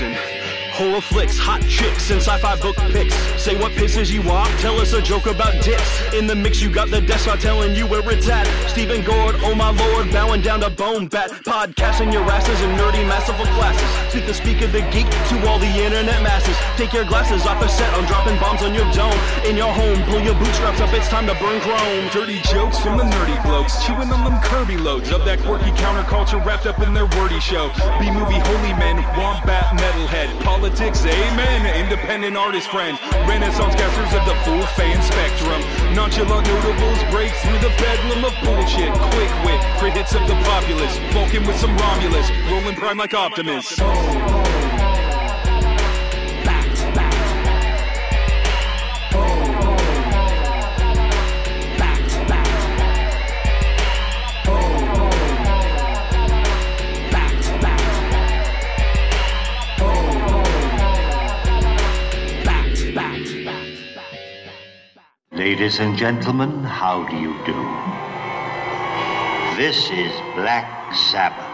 Listen. Horror flicks, hot chicks, and sci-fi book picks. Say what pisses you off, tell us a joke about dicks. In the mix, you got the desk, I'm telling you where it's at. Stephen Gord, oh my lord, bowing down to Bone Bat. Podcasting your asses in nerdy masterful classes. Speak the speak of the geek to all the internet masses. Take your glasses off a set, I'm dropping bombs on your dome. In your home, pull your bootstraps up, it's time to burn chrome. Dirty jokes from the nerdy blokes, chewing on them Kirby loads of that quirky counterculture wrapped up in their wordy show. B-movie holy men, wombat metalhead, politics, amen, independent artist friend, renaissance casters of the full fan spectrum. Nonchalant notables break through the bedlam of bullshit. Quick wit, crit hits of the populace, Vulcan with some Romulus, rolling prime like Optimus. Ladies and gentlemen, how do you do? This is Black Sabbath.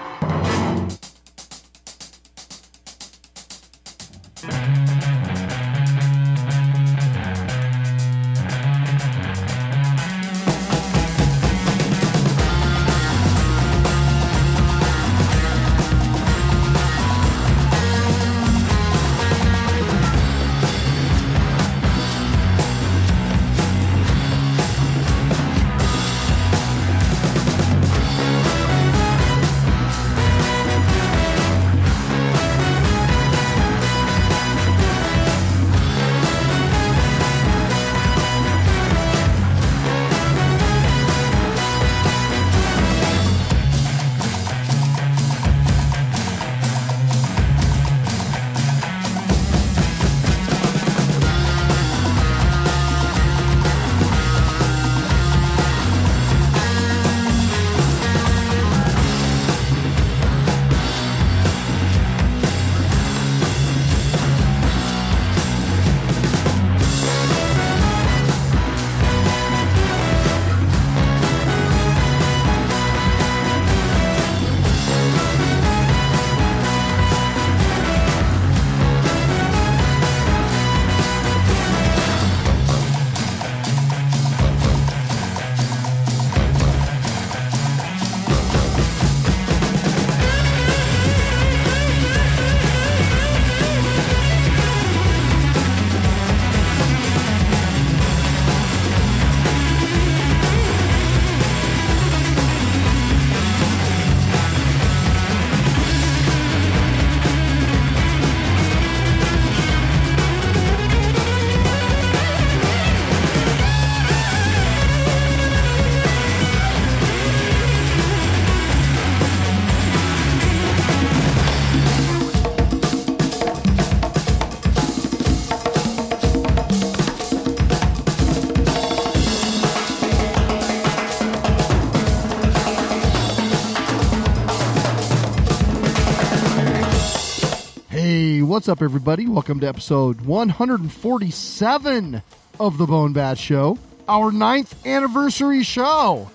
What's up, everybody? Welcome to episode 147 of The Bone Bat Show, our ninth anniversary show.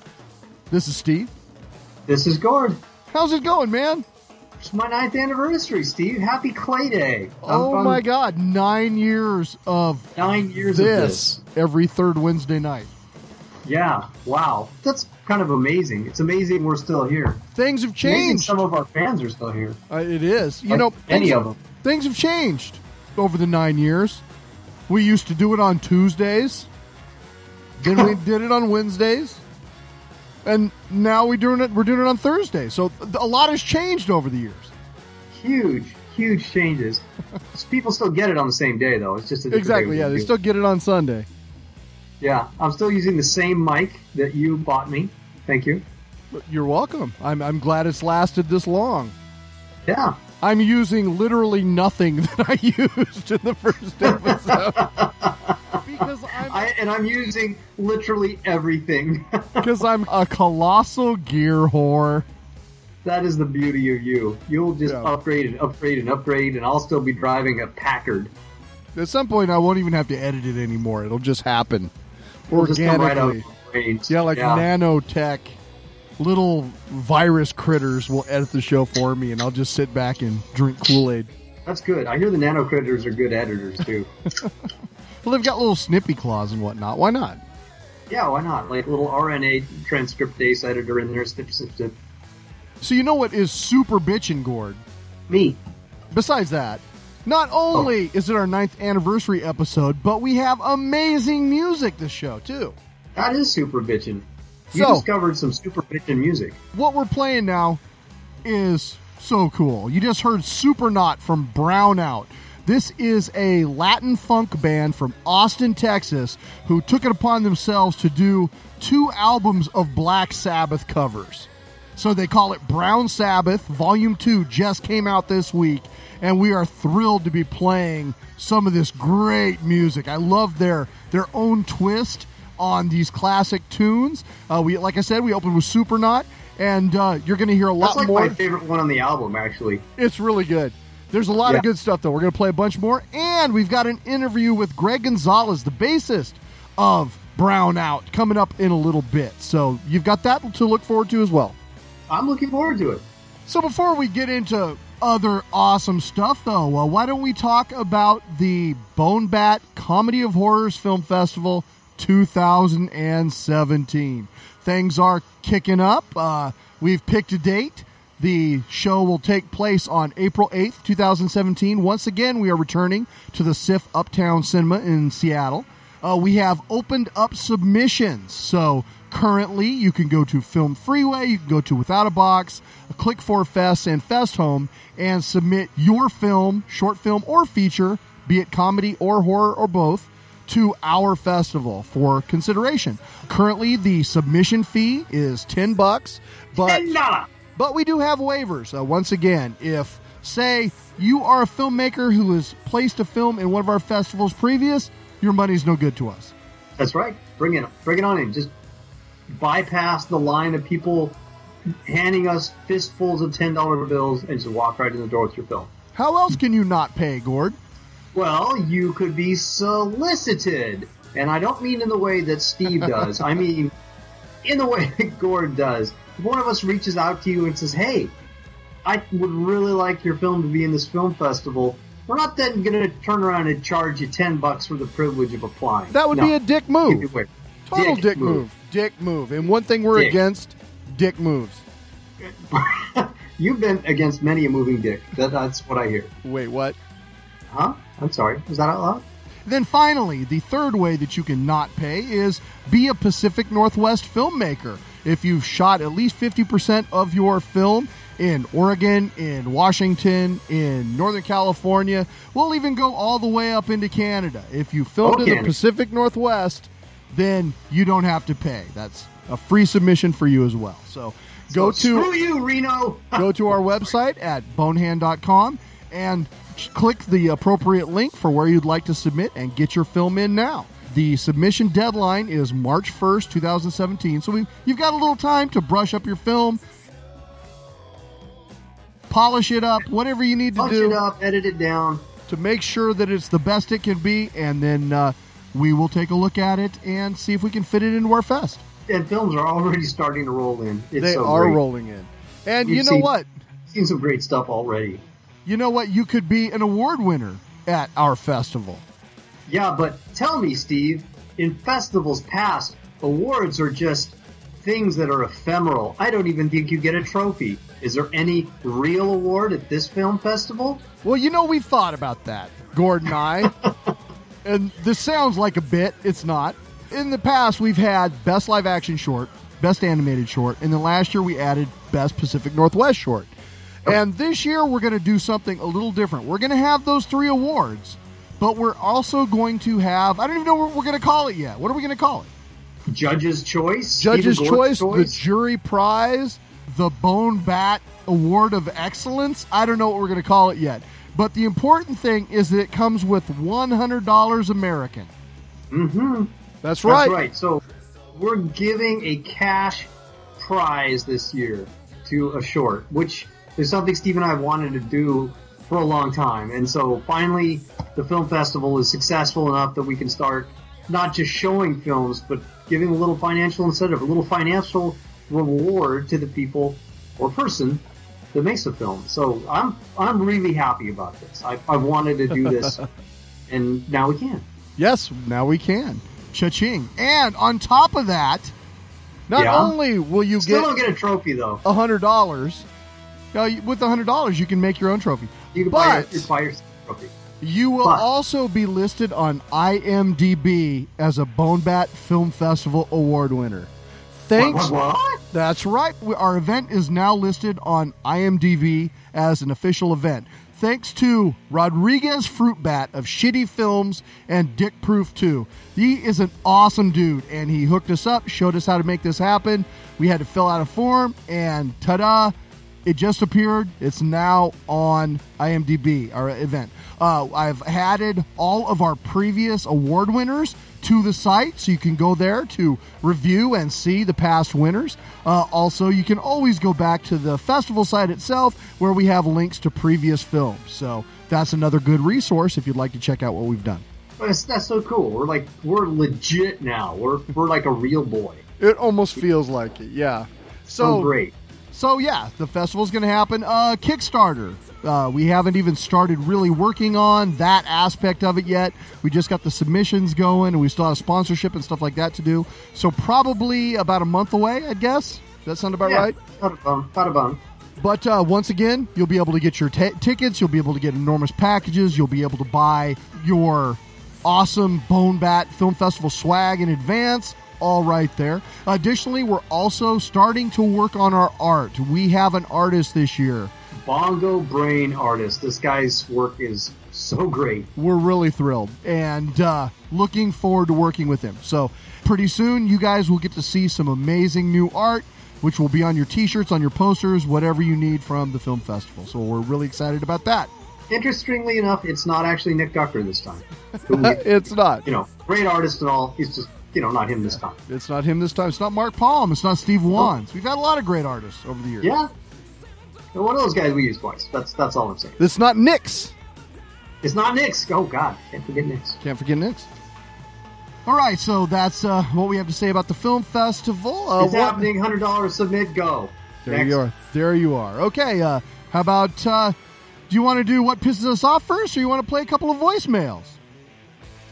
This is Steve. This is Gord. How's it going, man? It's my ninth anniversary, Steve. Happy Clay Day. I'm- oh I'm my God, nine years of Nine years this, of this. every third Wednesday night. Yeah. Wow. That's kind of amazing. It's amazing we're still here. Things have Amazing changed. some of our fans are still here. Uh, it is. You Like know, any of them. Things have changed over the nine years. We used to do it on Tuesdays. Then we did it on Wednesdays. And now we're doing it. We're doing it on Thursdays. So a lot has changed over the years. Huge, huge changes. People still get it on the same day, though. It's just a Exactly. Yeah, they still get it on Sunday. Yeah, I'm still using the same mic that you bought me. Thank you. You're welcome. I'm I'm glad it's lasted this long. Yeah. I'm using literally nothing that I used in the first episode. because I'm I, and I'm using literally everything. because I'm a colossal gear whore. that is the beauty of you. You'll just Yeah. upgrade and upgrade and upgrade, and I'll still be driving a Packard. At some point, I won't even have to edit it anymore. It'll just happen It'll just come right out organically. of my brains. Yeah, like nanotech, little virus critters will edit the show for me, and I'll just sit back and drink Kool Aid. That's good. I hear the nano critters are good editors too. Well, they've got little snippy claws and whatnot. Why not? yeah, why not? Like little RNA transcriptase editor in there. Snip, snip, snip. So you know what is super bitchin' Gord? Me. Besides that, not only oh. is it our ninth anniversary episode, but we have amazing music this show too. That is super bitchin'. You So- discovered some super bitchin' music. What we're playing now is so cool. You just heard Supernaut from Brownout. This is a Latin funk band from Austin, Texas, who took it upon themselves to do two albums of Black Sabbath covers. So they call it Brown Sabbath. Volume 2 just came out this week, and we are thrilled to be playing some of this great music. I love their their own twist on these classic tunes. Uh, we, like I said, we opened with Supernaut, and uh, you're going to hear a lot That's like more. my favorite one on the album, actually. It's really good. There's a lot of good stuff, though. We're going to play a bunch more. And we've got an interview with Greg Gonzalez, the bassist of Brownout, coming up in a little bit. So you've got that to look forward to as well. I'm looking forward to it. So before we get into other awesome stuff, though, uh, why don't we talk about the Bone Bat Comedy of Horrors Film Festival 2017? Things are kicking up. Uh, we've picked a date. The show will take place on April 8th, 2017. Once again, we are returning to the SIFF Uptown Cinema in Seattle. Uh, we have opened up submissions. So currently, you can go to FilmFreeway, you can go to Withoutabox, click for Fest and FestHome, and submit your film, short film, or feature, be it comedy or horror or both, to our festival for consideration. Currently, the submission fee is 10 bucks, but but we do have waivers. Uh, once again, if, say, you are a filmmaker who has placed a film in one of our festivals previous, your money's no good to us. That's right. Bring it, bring it on in. Just bypass the line of people handing us fistfuls of ten dollar bills and just walk right in the door with your film. How else can you not pay, Gord? Well, you could be solicited, and I don't mean in the way that Steve does. I mean in the way that Gord does. If one of us reaches out to you and says, "Hey, I would really like your film to be in this film festival," we're not then going to turn around and charge you ten bucks for the privilege of applying. That would No. be a dick move. Total dick, move. Dick move. And one thing we're Dick. against, dick moves. You've been against many a moving dick. That, that's what I hear. Wait, what? Huh? I'm sorry. Was that out loud? Then finally, the third way that you can not pay is be a Pacific Northwest filmmaker. If you've shot at least 50% of your film in Oregon, in Washington, in Northern California, we'll even go all the way up into Canada. If you filmed Oh, in the Pacific Northwest, then you don't have to pay. That's a free submission for you as well. So go So to screw you, Reno. go to our website at bonehand.com and click the appropriate link for where you'd like to submit and get your film in now. The submission deadline is March 1st, 2017. So we, you've got a little time to brush up your film, polish it up, whatever you need to Punch do it up, edit it down. to make sure that it's the best it can be. And then uh, we will take a look at it and see if we can fit it into our fest. And films are already starting to roll in. It's they so are great. rolling in. And You've you know seen- what? Seen some great stuff already. You know what? You could be an award winner at our festival. Yeah, but tell me, Steve, in festivals past, awards are just things that are ephemeral. I don't even think you get a trophy. Is there any real award at this film festival? Well, you know, we've thought about that, Gordon and I. and this sounds like a bit, it's not. In the past, we've had Best Live Action Short, Best Animated Short, and then last year we added Best Pacific Northwest Short. And this year we're going to do something a little different. We're going to have those three awards, but we're also going to have, I don't even know what we're going to call it yet. What are we going to call it? Judge's choice? Judge's Gord's choice, the jury prize, the Bone Bat award of excellence. I don't know what we're going to call it yet. But the important thing is that it comes with $100 American. Mm-hmm. That's right. That's right. So we're giving a cash prize this year to a short, which is something Steve and I have wanted to do for a long time. And so finally, the film festival is successful enough that we can start not just showing films, but giving a little financial incentive, a little financial reward to the people or person that makes a film. So I'm I'm really happy about this. I, I wanted to do this, and now we can. Yes, now we can. Cha-ching. And on top of that, not Yeah. only will you Still get don't get a trophy though. a hundred dollars. Now, with a hundred dollars, you can make your own trophy. You can buy your, you buy your trophy. you will But- also be listed on IMDb as a Bone Bat Film Festival award winner. Thanks. What? what? That's right. We- Our event is now listed on IMDb as an official event. Thanks to Rodriguez Fruitbat of Shitty Films and Dick Proof 2. He is an awesome dude, and he hooked us up, showed us how to make this happen. We had to fill out a form, and ta da! It just appeared. It's now on IMDb, our event. Uh, I've added all of our previous award winners to the site, so you can go there to review and see the past winners. Uh, also, you can always go back to the festival site itself where we have links to previous films. So that's another good resource if you'd like to check out what we've done. That's, that's so cool. We're like we're legit now. We're we're like a real boy. It almost feels like it, yeah. So, great. So yeah, the festival's going to happen. Uh, Kickstarter. Uh, we haven't even started really working on that aspect of it yet. We just got the submissions going, and we still have sponsorship and stuff like that to do. So probably about a month away, I guess. Does that sound about yeah, right? Not a bum. Not a bum. But uh, once again, you'll be able to get your t- tickets. You'll be able to get enormous packages. You'll be able to buy your awesome Bone Bat Film Festival swag in advance. All right there. Additionally, we're also starting to work on our art. We have an artist this year. Bongo brain artist. This guy's work is so great. We're really thrilled and uh, looking forward to working with him. So, pretty soon, you guys will get to see some amazing new art, which will be on your t shirts, on your posters, whatever you need from the film festival. So, we're really excited about that. Interestingly enough, it's not actually Nick Ducker this time. It's not. you know, great artist and all. He's just you know not him this time. It's not him this time. It's not Mark Palm. It's not Steve Wands. We've had a lot of great artists over the years. Yeah. And one of those guys we use twice. That's that's all I'm saying. It's not Nix. It's not Nick's. Oh God, can't forget Nick's. Can't forget Nix. All right, so that's uh, what we have to say about the film festival. Uh, it's what- happening. Hundred dollars. Submit. Go. There Next. you are. There you are. Okay. Uh, how about? Uh, do you want to do what pisses us off first, or you want to play a couple of voicemails?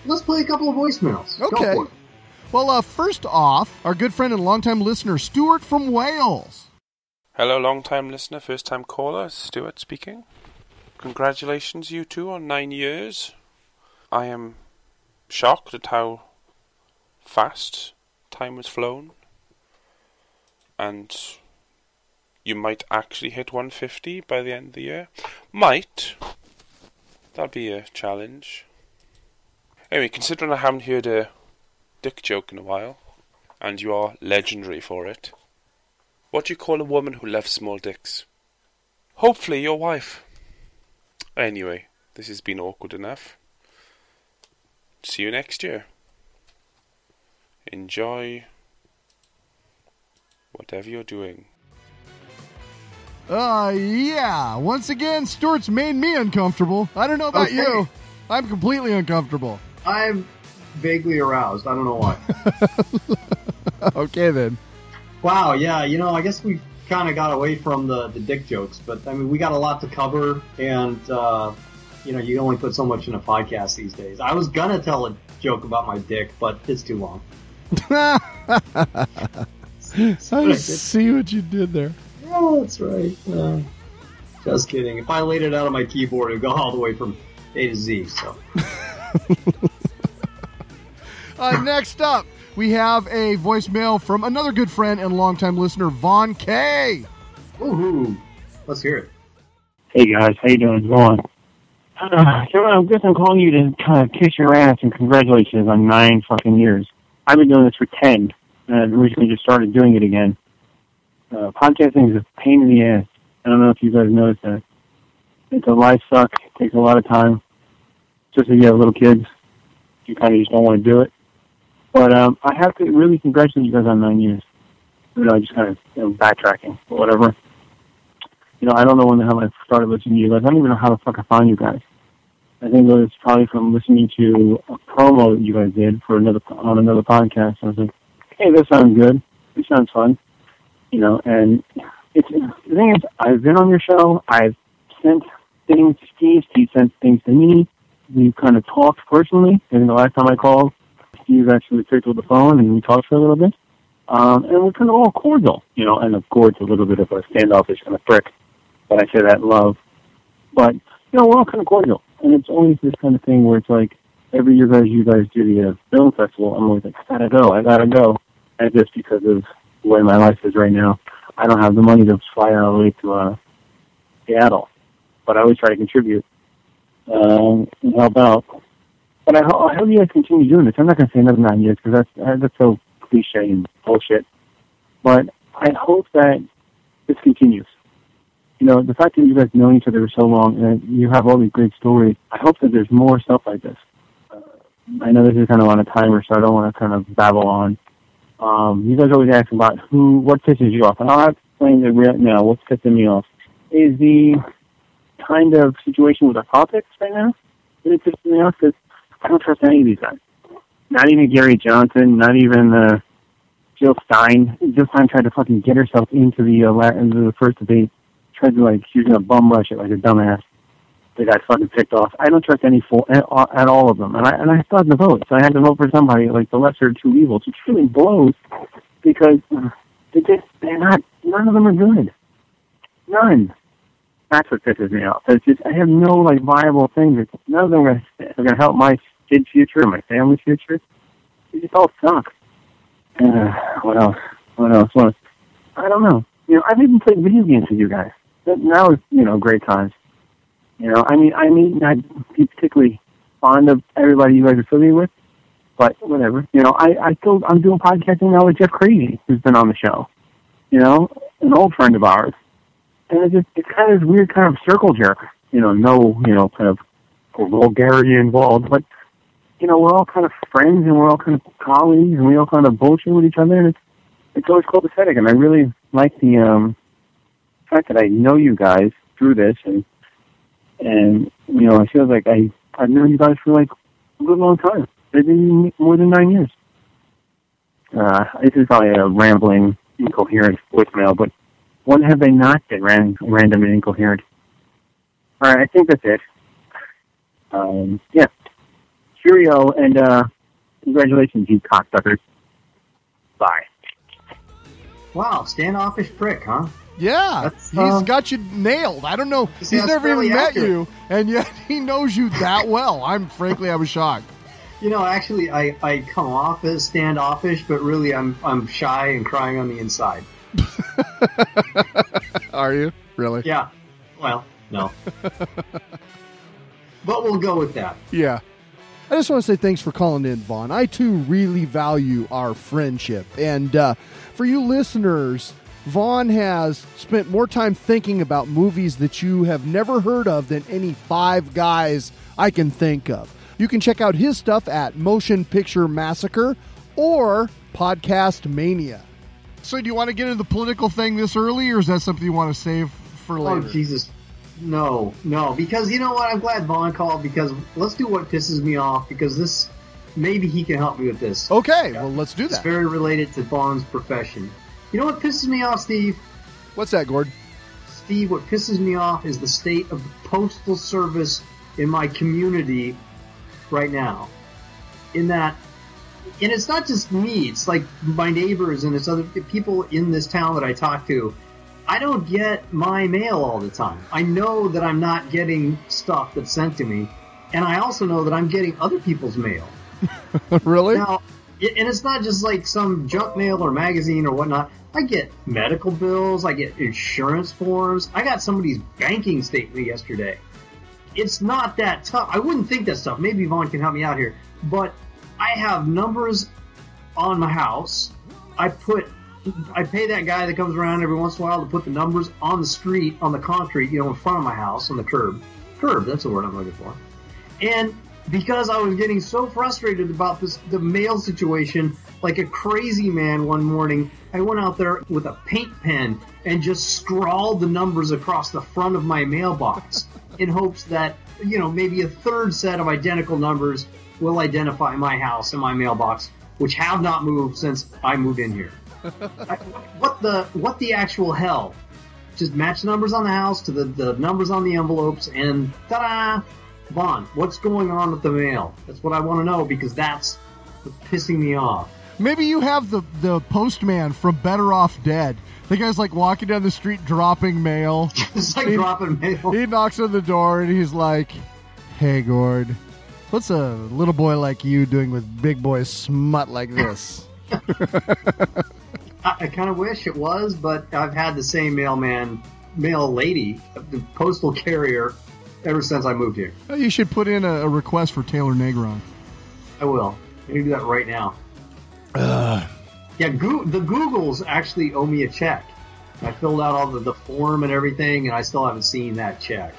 Let's play a couple of voicemails. Okay. Well, uh, first off, our good friend and longtime listener Stuart from Wales. Hello, long time listener, first time caller, Stuart speaking. Congratulations, you two, on nine years. I am shocked at how fast time has flown. And you might actually hit 150 by the end of the year. Might. That'll be a challenge. Anyway, considering I haven't heard a dick joke in a while, and you are legendary for it, what do you call a woman who loves small dicks? Hopefully, your wife. Anyway, this has been awkward enough. See you next year. Enjoy whatever you're doing. Uh, yeah. Once again, Stuart's made me uncomfortable. I don't know about Okay. you. I'm completely uncomfortable. I'm vaguely aroused. I don't know why. okay, then. wow. Yeah. You know, I guess we kind of got away from the the dick jokes, but I mean, we got a lot to cover, and uh, you know, you only put so much in a podcast these days. I was gonna tell a joke about my dick, but it's too long. I see what you did there. Oh, that's right. Uh, just kidding. If I laid it out on my keyboard, it'd go all the way from A to Z. So. Uh, next up, we have a voicemail from another good friend and longtime listener, Vaughn K. Woohoo! Let's hear it. Hey guys, how you doing? Go on. Uh, so I guess I'm calling you to kind of kiss your ass and congratulations on nine fucking years. I've been doing this for ten, and I've recently just started doing it again. Uh, podcasting is a pain in the ass. I don't know if you guys noticed that. It's a life suck. It takes a lot of time. Just if you have little kids, you kind of just don't want to do it. But um, I have to really congratulate you guys on nine years. You know, I just kind of you know, backtracking, but whatever. You know, I don't know when the hell I started listening to you guys. I don't even know how the fuck I found you guys. I think it was probably from listening to a promo that you guys did for another on another podcast. I was like, hey, this sounds good. This sounds fun. You know, and it's the thing is, I've been on your show. I've sent things to Steve. Steve sent things to me. We've kind of talked personally. And the last time I called, Steve actually picked up the phone and we talked for a little bit. Um, and we're kind of all cordial, you know. And of course, a little bit of a standoffish kind of prick, but I say that love. But you know, we're all kind of cordial, and it's always this kind of thing where it's like every year, guys, you guys do the uh, film festival. I'm always like, I gotta go, I gotta go, and just because of the way my life is right now, I don't have the money to fly all the way to uh, Seattle, but I always try to contribute um, and help out. But I, I hope you guys continue doing this. I'm not going to say another nine years because that's that's so cliche and bullshit. But I hope that this continues. You know, the fact that you guys know each other for so long and you have all these great stories. I hope that there's more stuff like this. Uh, I know this is kind of on a timer, so I don't want to kind of babble on. Um, you guys always ask about who, what pisses you off, and I'll explain it right now. What's pissing me off is the kind of situation with our topics right now. It pisses me off because I don't trust any of these guys. Not even Gary Johnson. Not even uh, Jill Stein. Jill Stein tried to fucking get herself into the uh, into the first debate. Tried to like she was gonna bum rush it like a dumbass. They got fucking picked off. I don't trust any four at, at all of them, and I and I still had to vote. So I had to vote for somebody like the lesser of two evils, which really blows because uh, they just they're not. None of them are good. None. That's what pisses me off. It's just I have no like viable things. None of them are gonna, are gonna help my kid's future, my family's future. They just all suck. Uh, what else? What else? What else? I don't know. You know, I've even played video games with you guys. That is you know great times. You know, I mean, I mean, not be particularly fond of everybody you guys are affiliated with, but whatever. You know, I I still I'm doing podcasting now with Jeff Crazy, who's been on the show. You know, an old friend of ours, and it's just it's kind of this weird kind of circle jerk. You know, no, you know, kind of vulgarity involved, but you know, we're all kind of friends and we're all kind of colleagues and we all kind of bullshit with each other, and it's it's always copacetic. And I really like the um fact that I know you guys through this and and you know, I feel like I I've known you guys for like a good long time, maybe more than nine years. Uh, this is probably a rambling, incoherent voicemail, but when have they not been ran, random and incoherent? All right, I think that's it. Um, yeah, cheerio and uh, congratulations, you cocksuckers. Bye. Wow, standoffish prick, huh? Yeah, That's, he's uh, got you nailed. I don't know. This He's never even met accurate. you, and yet he knows you that well. I'm frankly, I was shocked. You know, actually, I, I come off as standoffish, but really, I'm I'm shy and crying on the inside. Are you really? Yeah. Well, no. but we'll go with that. Yeah. I just want to say thanks for calling in, Vaughn. I too really value our friendship. And uh, for you listeners, Vaughn has spent more time thinking about movies that you have never heard of than any five guys I can think of. You can check out his stuff at Motion Picture Massacre or Podcast Mania. So, do you want to get into the political thing this early, or is that something you want to save for later? Oh, later? Jesus. No, no. Because you know what? I'm glad Vaughn called because let's do what pisses me off because this, maybe he can help me with this. okay, well, let's do It's that. very related to Vaughn's profession. You know what pisses me off, Steve? What's that, Gord? Steve, what pisses me off is the state of the postal service in my community right now. In that, and it's not just me, it's like my neighbors and it's other people in this town that I talk to. I don't get my mail all the time. I know that I'm not getting stuff that's sent to me, and I also know that I'm getting other people's mail. really? Now, and it's not just like some junk mail or magazine or whatnot. I get medical bills, I get insurance forms, I got somebody's banking statement yesterday. It's not that tough. I wouldn't think that stuff. Maybe Vaughn can help me out here. But I have numbers on my house. I put I pay that guy that comes around every once in a while to put the numbers on the street, on the concrete, you know, in front of my house, on the curb. Curb, that's the word I'm looking for. And because I was getting so frustrated about this, the mail situation, like a crazy man one morning, I went out there with a paint pen and just scrawled the numbers across the front of my mailbox in hopes that, you know, maybe a third set of identical numbers will identify my house and my mailbox, which have not moved since I moved in here. What the what the actual hell? Just match the numbers on the house to the, the numbers on the envelopes and ta-da! Vaughn, what's going on with the mail? That's what I want to know because that's pissing me off. Maybe you have the the postman from Better Off Dead. The guy's like walking down the street dropping mail. It's like He- dropping mail. He knocks on the door and he's like, "Hey, Gord, what's a little boy like you doing with big boy smut like this?" I, I kind of wish it was, but I've had the same mailman, mail lady, the postal carrier, ever since I moved here. Oh, you should put in a, a request for Taylor Negron. I will. I can do that right now. Yeah, Goo the Googles actually owe me a check. I filled out all the, the form and everything, and I still haven't seen that check.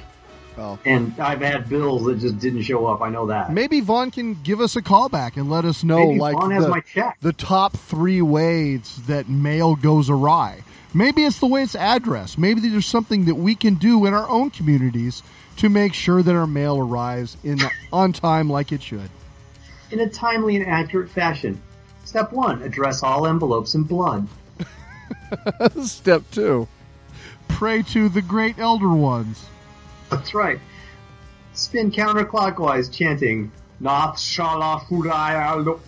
Oh. And I've had bills that just didn't show up. I know that. Maybe Vaughn can give us a call back and let us know, Maybe like Vaughn has the, my check. the top three ways that mail goes awry. Maybe it's the way it's addressed. Maybe there's something that we can do in our own communities to make sure that our mail arrives in on time, like it should. In a timely and accurate fashion. Step one: address all envelopes in blood. Step two: pray to the great elder ones. That's right. Spin counterclockwise, chanting "Nath Shala Fudai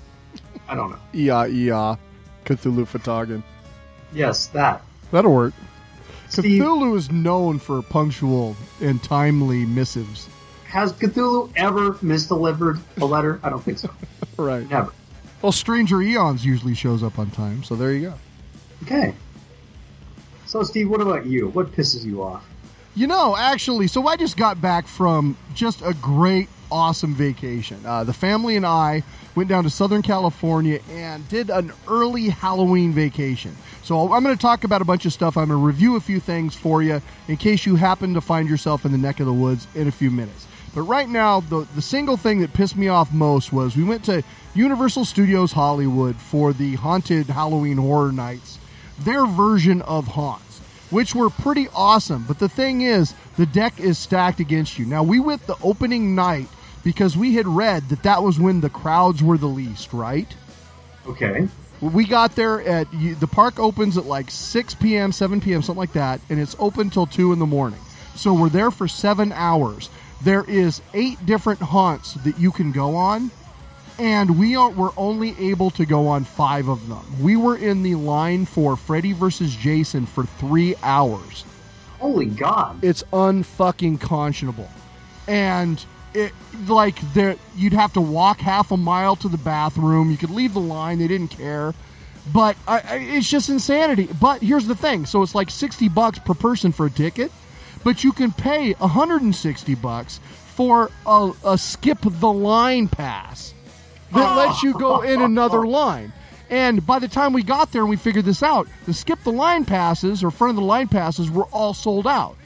I don't know. Yeah, yeah. Cthulhu fhtagn. Yes, that. That'll work. Steve, Cthulhu is known for punctual and timely missives. has Cthulhu ever misdelivered a letter? I don't think so. Right. Never. Well, Stranger Eons usually shows up on time, so there you go. Okay. So, Steve, what about you? What pisses you off? You know, actually, so I just got back from just a great, awesome vacation. Uh, the family and I went down to Southern California and did an early Halloween vacation. So I'm going to talk about a bunch of stuff. I'm going to review a few things for you in case you happen to find yourself in the neck of the woods in a few minutes. But right now, the, the single thing that pissed me off most was we went to Universal Studios Hollywood for the Haunted Halloween Horror Nights, their version of Haunts which were pretty awesome. But the thing is, the deck is stacked against you. Now, we went the opening night because we had read that that was when the crowds were the least, right? Okay. We got there at the park opens at like 6 p.m., 7 p.m., something like that, and it's open till 2 in the morning. So we're there for seven hours. There is eight different haunts that you can go on, and we are, were only able to go on five of them. We were in the line for Freddy versus Jason for three hours. Holy God. It's unfucking conscionable. And it like there you'd have to walk half a mile to the bathroom. You could leave the line, they didn't care. But I, I, it's just insanity. But here's the thing. So it's like 60 bucks per person for a ticket, but you can pay 160 bucks for a, a skip the line pass that lets you go in another line. And by the time we got there and we figured this out, the skip the line passes or front of the line passes were all sold out.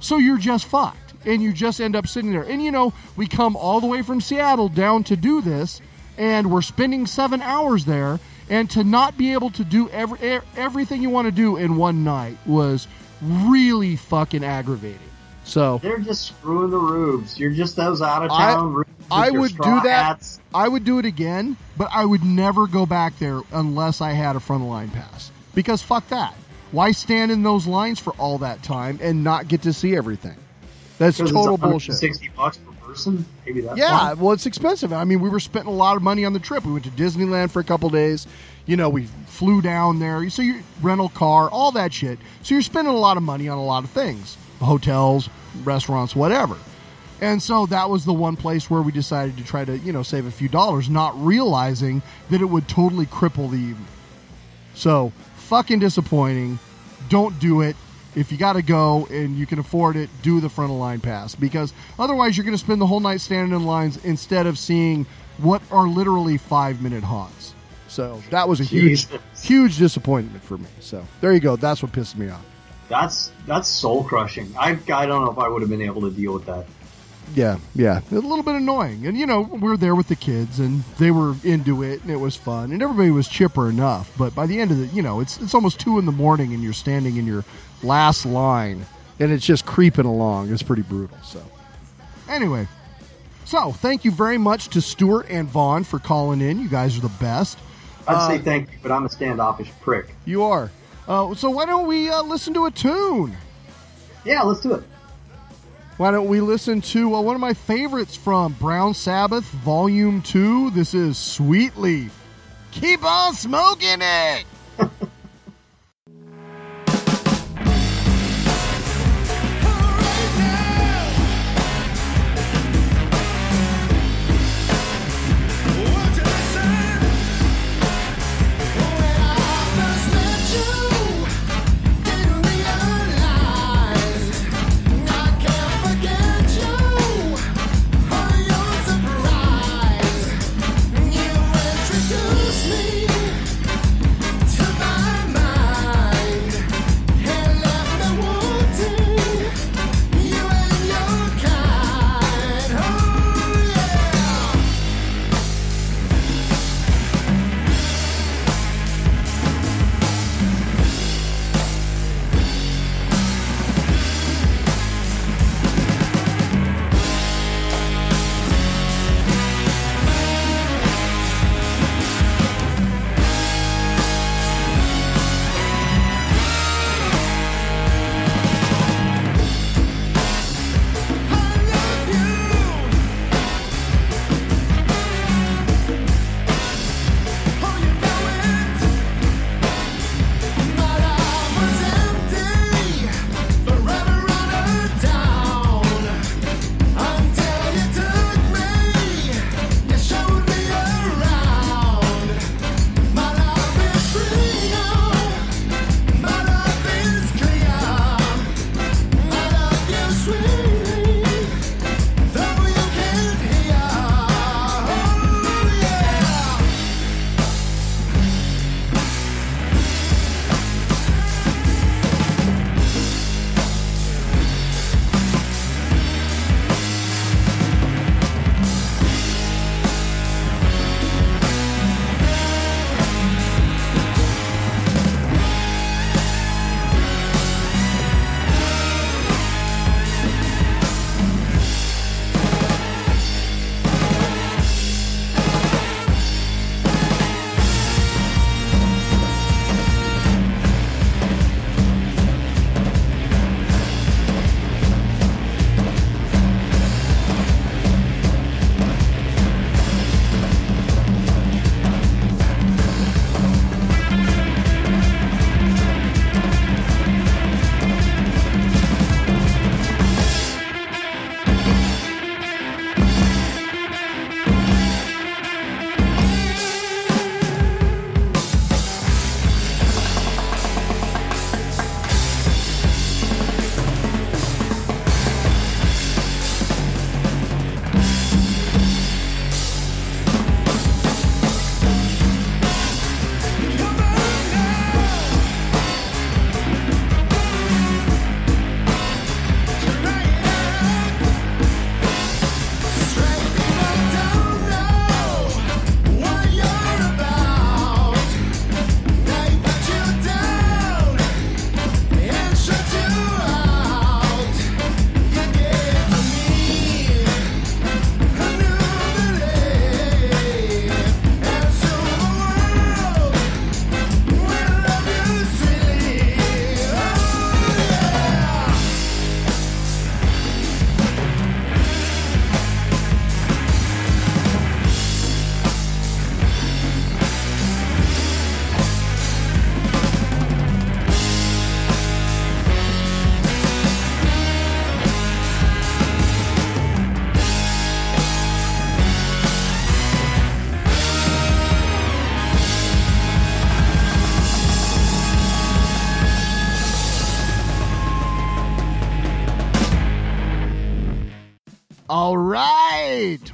So you're just fucked. And you just end up sitting there. And you know, we come all the way from Seattle down to do this, and we're spending seven hours there. And to not be able to do every, everything you want to do in one night was really fucking aggravating. So They're just screwing the rubes. You're just those out of town with I would do that. hats. I would do it again, but I would never go back there unless I had a front of line pass. Because fuck that. Why stand in those lines for all that time and not get to see everything? That's total bullshit. Sixty bucks per person. Maybe that's Yeah, well, it's expensive. I mean, we were spending a lot of money on the trip. We went to Disneyland for a couple days. You know, we flew down there. So you rental car, all that shit. So you're spending a lot of money on a lot of things, hotels, restaurants, whatever. And so that was the one place where we decided to try to, you know, save a few dollars, not realizing that it would totally cripple the evening. So fucking disappointing. Don't do it. If you got to go and you can afford it, do the front of line pass because otherwise you're going to spend the whole night standing in lines instead of seeing what are literally five minute haunts. So that was a huge, Jesus. huge disappointment for me. So there you go. That's what pissed me off. That's that's soul crushing. I I don't know if I would have been able to deal with that. Yeah, yeah, a little bit annoying. And you know, we were there with the kids, and they were into it, and it was fun, and everybody was chipper enough. But by the end of the, you know, it's it's almost two in the morning, and you're standing in your last line, and it's just creeping along. It's pretty brutal. So, anyway, so thank you very much to Stuart and Vaughn for calling in. You guys are the best. I'd Uh, say thank you, but I'm a standoffish prick. You are. Uh, so why don't we uh, listen to a tune? Yeah, let's do it. Why don't we listen to uh, one of my favorites from Brown Sabbath, Volume 2? This is Sweet Leaf. Keep on smoking it!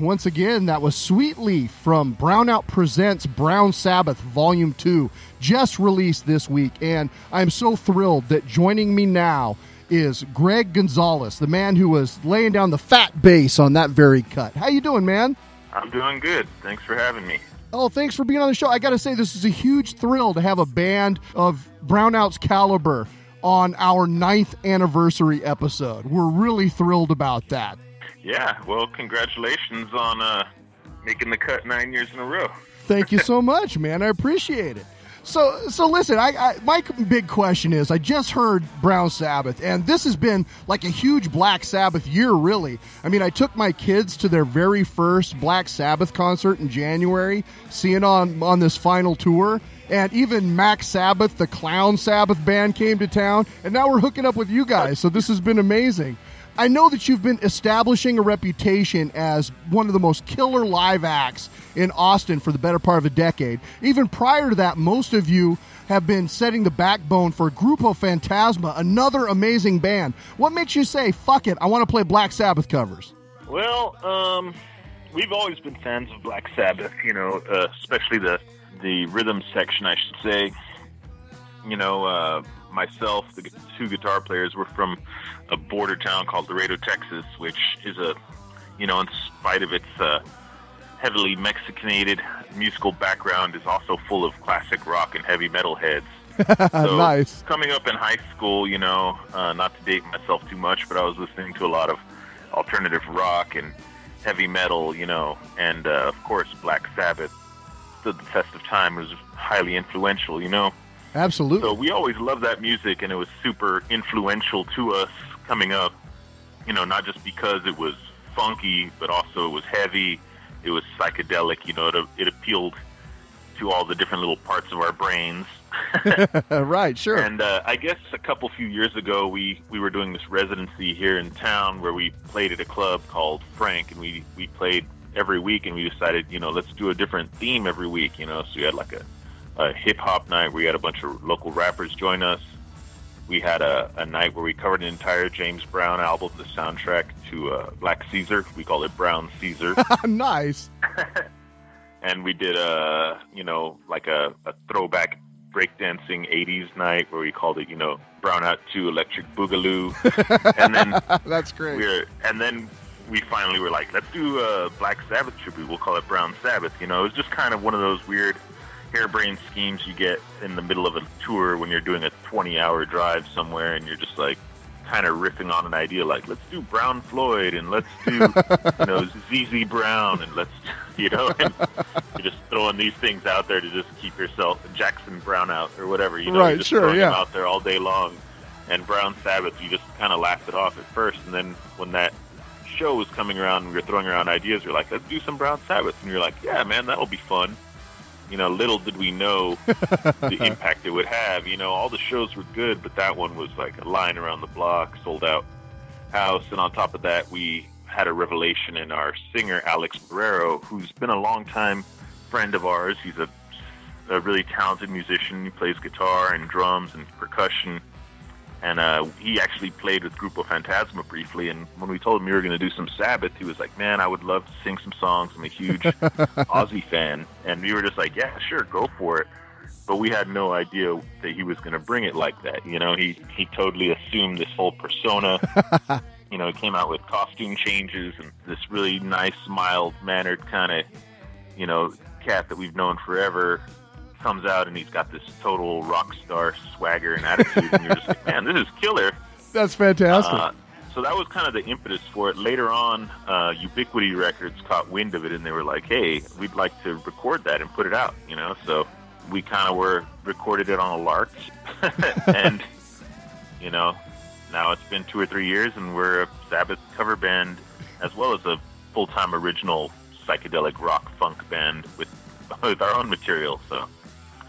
right. Once again, that was Sweet Leaf from Brownout Presents Brown Sabbath Volume 2, just released this week. And I'm so thrilled that joining me now is Greg Gonzalez, the man who was laying down the fat bass on that very cut. How you doing, man? I'm doing good. Thanks for having me. Oh, thanks for being on the show. I got to say, this is a huge thrill to have a band of Brownouts caliber on our ninth anniversary episode. We're really thrilled about that. Yeah, well, congratulations on uh, making the cut nine years in a row. Thank you so much, man. I appreciate it. So, so listen. I, I my big question is: I just heard Brown Sabbath, and this has been like a huge Black Sabbath year, really. I mean, I took my kids to their very first Black Sabbath concert in January, seeing on on this final tour, and even Mac Sabbath, the Clown Sabbath band, came to town, and now we're hooking up with you guys. So this has been amazing. I know that you've been establishing a reputation as one of the most killer live acts in Austin for the better part of a decade. Even prior to that, most of you have been setting the backbone for Grupo Fantasma, another amazing band. What makes you say, fuck it, I want to play Black Sabbath covers? Well, um, we've always been fans of Black Sabbath, you know, uh, especially the, the rhythm section, I should say. You know, uh, myself, the two guitar players, were from a border town called Laredo, Texas, which is a, you know, in spite of its uh, heavily Mexicanated musical background, is also full of classic rock and heavy metal heads. So nice. Coming up in high school, you know, uh, not to date myself too much, but I was listening to a lot of alternative rock and heavy metal, you know, and uh, of course Black Sabbath stood the test of time. It was highly influential, you know. Absolutely. So we always loved that music, and it was super influential to us coming up. You know, not just because it was funky, but also it was heavy. It was psychedelic. You know, it, it appealed to all the different little parts of our brains. right, sure. And uh, I guess a couple few years ago, we we were doing this residency here in town where we played at a club called Frank, and we we played every week, and we decided, you know, let's do a different theme every week. You know, so we had like a a hip hop night where we had a bunch of local rappers join us. We had a, a night where we covered an entire James Brown album, the soundtrack to uh, Black Caesar. We called it Brown Caesar. nice. and we did a, you know, like a, a throwback breakdancing 80s night where we called it, you know, Brownout 2 Electric Boogaloo. and then That's great. we were, and then we finally were like, let's do a Black Sabbath tribute. We'll call it Brown Sabbath. You know, it was just kind of one of those weird harebrained schemes you get in the middle of a tour when you're doing a 20 hour drive somewhere and you're just like kind of riffing on an idea like let's do Brown Floyd and let's do you know ZZ Brown and let's you know and you're just throwing these things out there to just keep yourself Jackson Brown out or whatever you know Right, you're just sure, throwing yeah. them out there all day long and Brown Sabbath you just kind of laughed it off at first and then when that show was coming around and we were throwing around ideas you're like let's do some Brown Sabbath and you're like yeah man that'll be fun you know, little did we know the impact it would have. You know, all the shows were good, but that one was like a line around the block, sold out house. And on top of that, we had a revelation in our singer, Alex Marrero, who's been a long time friend of ours. He's a, a really talented musician. He plays guitar and drums and percussion. And uh, he actually played with Grupo Fantasma briefly. And when we told him we were going to do some Sabbath, he was like, "Man, I would love to sing some songs. I'm a huge Ozzy fan." And we were just like, "Yeah, sure, go for it." But we had no idea that he was going to bring it like that. You know, he he totally assumed this whole persona. you know, he came out with costume changes and this really nice, mild mannered kind of, you know, cat that we've known forever comes out and he's got this total rock star swagger and attitude, and you're just like, man, this is killer. That's fantastic. Uh, so that was kind of the impetus for it. Later on, uh, Ubiquity Records caught wind of it, and they were like, "Hey, we'd like to record that and put it out." You know, so we kind of were recorded it on a lark, and you know, now it's been two or three years, and we're a Sabbath cover band as well as a full-time original psychedelic rock funk band with with our own material. So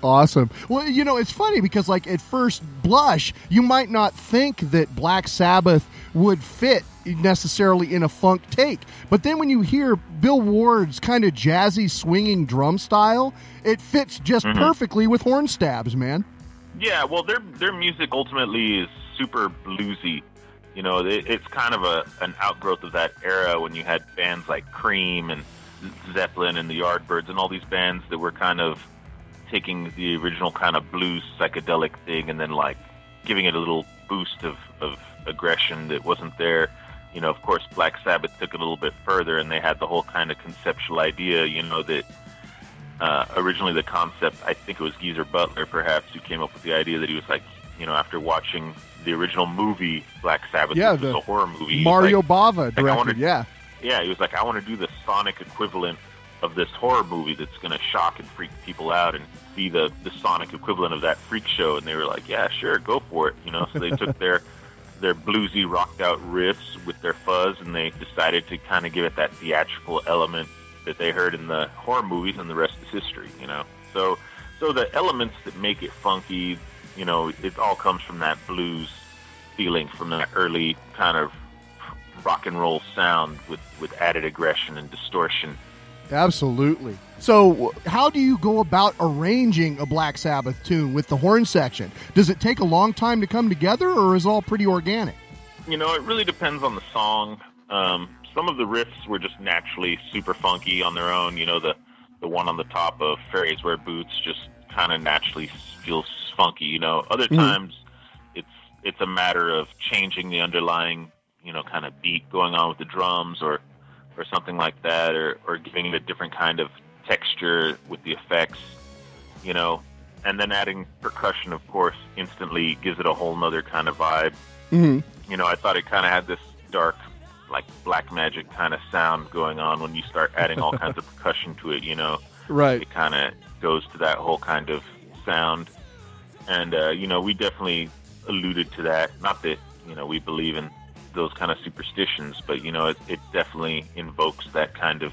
Awesome. Well, you know, it's funny because, like, at first blush, you might not think that Black Sabbath would fit necessarily in a funk take. But then when you hear Bill Ward's kind of jazzy, swinging drum style, it fits just Mhm. perfectly with horn stabs, man. Yeah, well, their their music ultimately is super bluesy. You know, it, it's kind of a an outgrowth of that era when you had bands like Cream and Zeppelin and the Yardbirds and all these bands that were kind of taking the original kind of blues psychedelic thing and then like giving it a little boost of, of aggression that wasn't there. You know, of course, Black Sabbath took it a little bit further, and they had the whole kind of conceptual idea. You know that uh, originally the concept, I think it was Geezer Butler, perhaps, who came up with the idea that he was like, you know, after watching the original movie Black Sabbath, Yeah, which was the a horror movie, Mario like, Bava like, directed. wanna- yeah. yeah, he was like, I want to do the sonic equivalent of this horror movie that's going to shock and freak people out and be the, the sonic equivalent of that freak show. And they were like, yeah, sure, go for it. You know, so they took their their bluesy, rocked out riffs with their fuzz and they decided to kind of give it that theatrical element that they heard in the horror movies and the rest is history, you know. So, so the elements that make it funky, you know, it all comes from that blues feeling from that early kind of rock and roll sound with, with added aggression and distortion. Absolutely. So, how do you go about arranging a Black Sabbath tune with the horn section? Does it take a long time to come together, or is it all pretty organic? You know, it really depends on the song. Um, some of the riffs were just naturally super funky on their own. You know, the the one on the top of Fairies Wear Boots just kind of naturally feels funky. You know, other Mhm. times it's it's a matter of changing the underlying you know kind of beat going on with the drums or or something like that, or or giving it a different kind of texture with the effects. You know, and then adding percussion, of course, instantly gives it a whole nother kind of vibe Mm-hmm. you know, I thought it kind of had this dark, like black magic kind of sound going on when you start adding all kinds of percussion to it. You know, Right. it kind of goes to that whole kind of sound, and uh, you know, we definitely alluded to that. Not that you know we believe in those kind of superstitions, but you know, it, it definitely invokes that kind of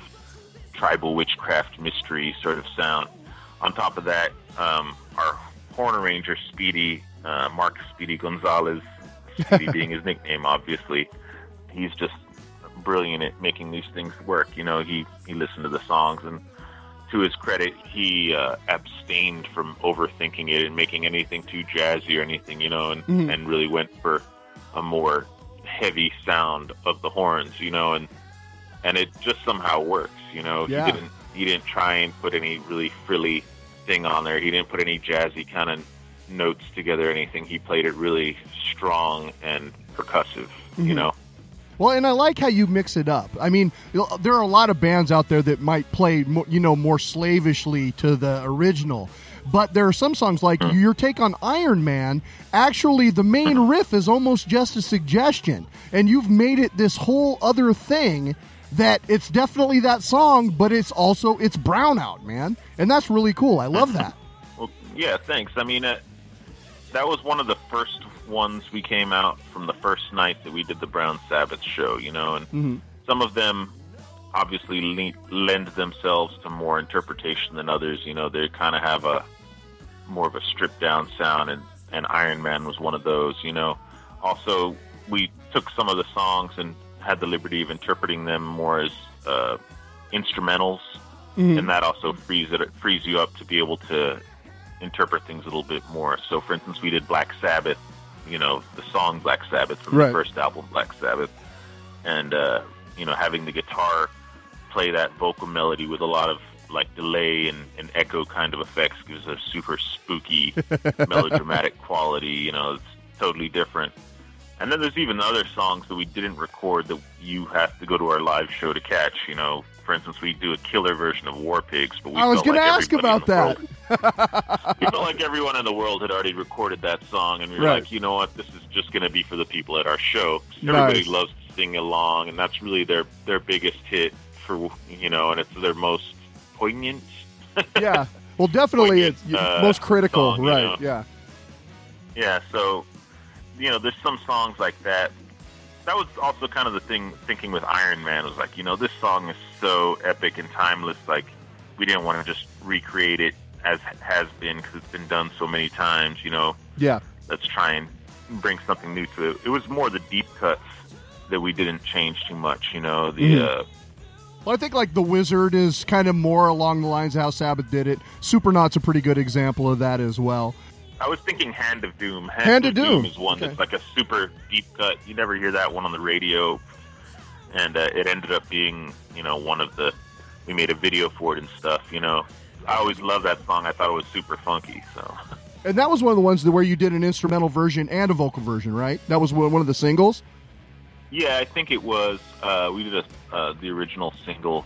tribal witchcraft mystery sort of sound. On top of that, um, our horn arranger, Speedy, uh, Mark Speedy Gonzalez, Speedy being his nickname, obviously, he's just brilliant at making these things work. You know, he, he listened to the songs, and to his credit, he uh, abstained from overthinking it and making anything too jazzy or anything, you know, and, Mhm. and really went for a more heavy sound of the horns, you know, and and it just somehow works, you know. Yeah. He didn't he didn't try and put any really frilly thing on there. He didn't put any jazzy kind of notes together or anything. He played it really strong and percussive, you Mhm. know. Well, and I like how you mix it up. I mean, there are a lot of bands out there that might play, you know, more slavishly to the original. But there are some songs like your take on Iron Man. Actually, the main riff is almost just a suggestion, and you've made it this whole other thing that it's definitely that song, but it's also it's Brownout, man, and that's really cool. I love that. Well, yeah, thanks. I mean, uh, that was one of the first ones we came out from the first night that we did the Brown Sabbath show, you know, and Mhm. some of them obviously le- lend themselves to more interpretation than others. You know, they kind of have a more of a stripped down sound, and, and Iron Man was one of those, you know. Also, we took some of the songs and had the liberty of interpreting them more as uh, instrumentals Mhm. and that also frees it frees you up to be able to interpret things a little bit more. So, for instance, we did Black Sabbath, you know, the song Black Sabbath from Right. the first album, Black Sabbath, and uh, you know, having the guitar play that vocal melody with a lot of like delay and, and echo kind of effects gives a super spooky melodramatic quality. You know, it's totally different. And then there's even other songs that we didn't record that you have to go to our live show to catch. You know, for instance, we do a killer version of War Pigs, but we I was going to like ask about that. world- we felt like everyone in the world had already recorded that song, and we were Right. like, you know what, this is just going to be for the people at our show. Everybody Nice. loves to sing along, and that's really their their biggest hit for you know, and it's their most poignant. yeah. Well, definitely, Poignant, it's uh, most critical, song, you right? know. Yeah. Yeah, so you know, there's some songs like that. That was also kind of the thing thinking with Iron Man was like, you know, this song is so epic and timeless. Like, we didn't want to just recreate it as has been because it's been done so many times. You know, Yeah. let's try and bring something new to it. It was more the deep cuts that we didn't change too much. You know, the Mhm. uh, Well, I think like the Wizard is kind of more along the lines of how Sabbath did it. Supernaut's a pretty good example of that as well. I was thinking Hand of Doom. Hand of Doom. is one Okay. that's like a super deep cut. You never hear that one on the radio, and uh, it ended up being you know one of the. We made a video for it and stuff. You know, I always loved that song. I thought it was super funky. So And that was one of the ones that where you did an instrumental version and a vocal version, right? That was one of the singles. Yeah, I think it was. Uh, we did a uh, the original single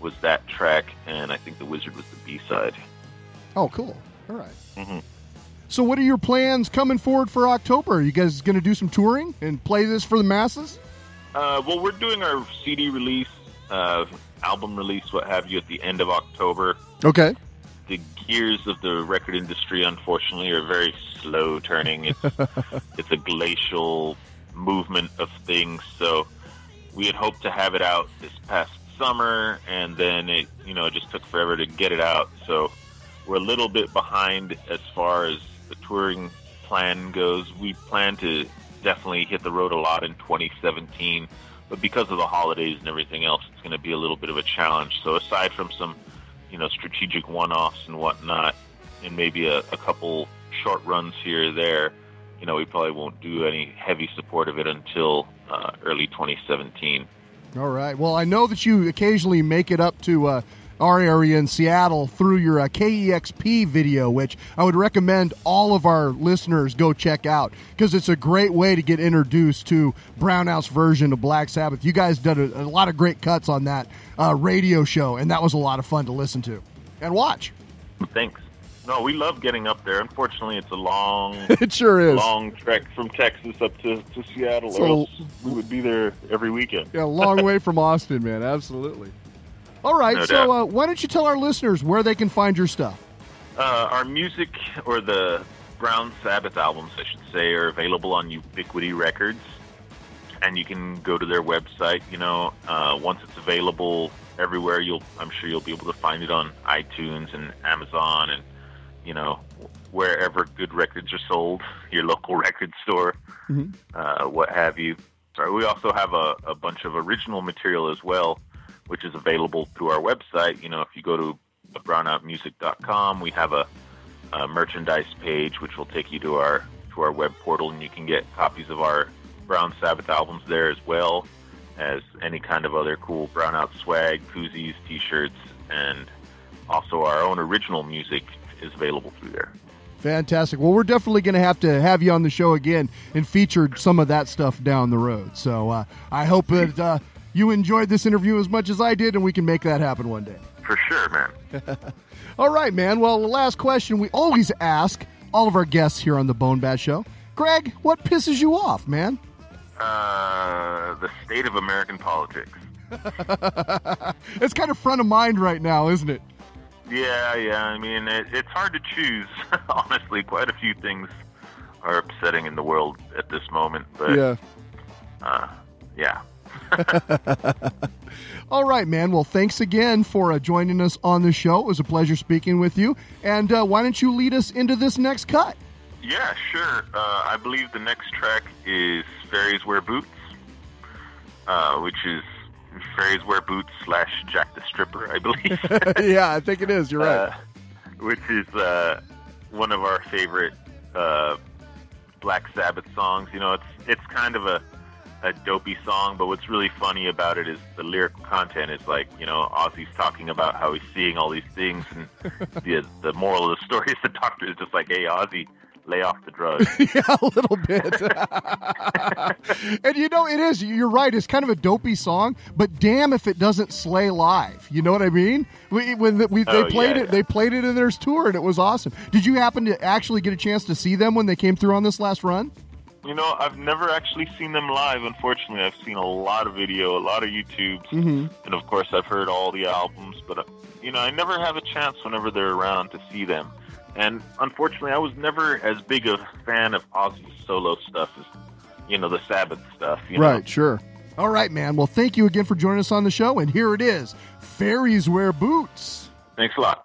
was that track, and I think the Wizard was the B side. Oh, cool. All right. Mhm. So, what are your plans coming forward for October? Are you guys going to do some touring and play this for the masses? Uh, well, we're doing our CD release, uh, album release, what have you, at the end of October. Okay. The gears of the record industry, unfortunately, are very slow turning. It's it's a glacial movement of things. So we had hoped to have it out this past summer, and then it you know it just took forever to get it out. So we're a little bit behind as far as the touring plan goes. We plan to definitely hit the road a lot in 2017, but because of the holidays and everything else, it's going to be a little bit of a challenge. So aside from some, you know, strategic one-offs and whatnot, and maybe a, a couple short runs here or there, you know, we probably won't do any heavy support of it until uh, early 2017. All right. Well, I know that you occasionally make it up to uh, our area in Seattle through your uh, KEXP video, which I would recommend all of our listeners go check out because it's a great way to get introduced to Brownout's version of Black Sabbath. You guys did a, a lot of great cuts on that uh, radio show, and that was a lot of fun to listen to and watch. Thanks. No, we love getting up there. Unfortunately, it's a long, It sure is. long trek from Texas up to, to Seattle, So- or else we would be there every weekend. Yeah, a long way from Austin, man. Absolutely. All right. No so, uh, why don't you tell our listeners where they can find your stuff? Uh, our music, or the Brown Sabbath albums, I should say, are available on Ubiquity Records, and you can go to their website. You know, uh, once it's available everywhere, you'll I'm sure you'll be able to find it on iTunes and Amazon, and you know wherever good records are sold, your local record store, uh, what have you. Sorry, we also have a, a bunch of original material as well, which is available through our website. You know, if you go to brownoutmusic.com, we have a, a merchandise page which will take you to our to our web portal, and you can get copies of our Brown Sabbath albums there as well as any kind of other cool Brownout swag, koozies, T-shirts, and also our own original music is available through there. Fantastic. Well, we're definitely going to have to have you on the show again and feature some of that stuff down the road. So uh, I hope that uh, you enjoyed this interview as much as I did, and we can make that happen one day. For sure, man. All right, man. Well, the last question we always ask all of our guests here on the Bone Bat Show. Greg, what pisses you off, man? Uh, the state of American politics. it's kind of front of mind right now, isn't it? Yeah, yeah. I mean, it, it's hard to choose. Honestly, quite a few things are upsetting in the world at this moment. But Yeah. uh, yeah. All right, man. Well, thanks again for uh, joining us on the show. It was a pleasure speaking with you. And uh, why don't you lead us into this next cut? Yeah, sure. Uh, I believe the next track is Fairies Wear Boots, uh, which is Fairies Wear Boots slash Jack the Stripper, I believe. yeah, I think it is. You're right. Uh, which is uh, one of our favorite uh, Black Sabbath songs. You know, it's it's kind of a a dopey song, but what's really funny about it is the lyrical content is like, you know, Ozzy's talking about how he's seeing all these things, and the the moral of the story is the doctor is just like, hey, Ozzy, lay off the drugs. yeah, a little bit. and you know, it is. You're right. It's kind of a dopey song, but damn if it doesn't slay live. You know what I mean? We, when the, we, they Oh, played yeah, it, yeah. they played it in their tour, and it was awesome. Did you happen to actually get a chance to see them when they came through on this last run? You know, I've never actually seen them live. Unfortunately, I've seen a lot of video, a lot of YouTube, Mm-hmm. and of course, I've heard all the albums. But uh, you know, I never have a chance whenever they're around to see them. And unfortunately, I was never as big a fan of Ozzy's solo stuff as you know the Sabbath stuff. You know? Right. Sure. All right, man. Well, thank you again for joining us on the show, and here it is: Fairies wear boots. Thanks a lot.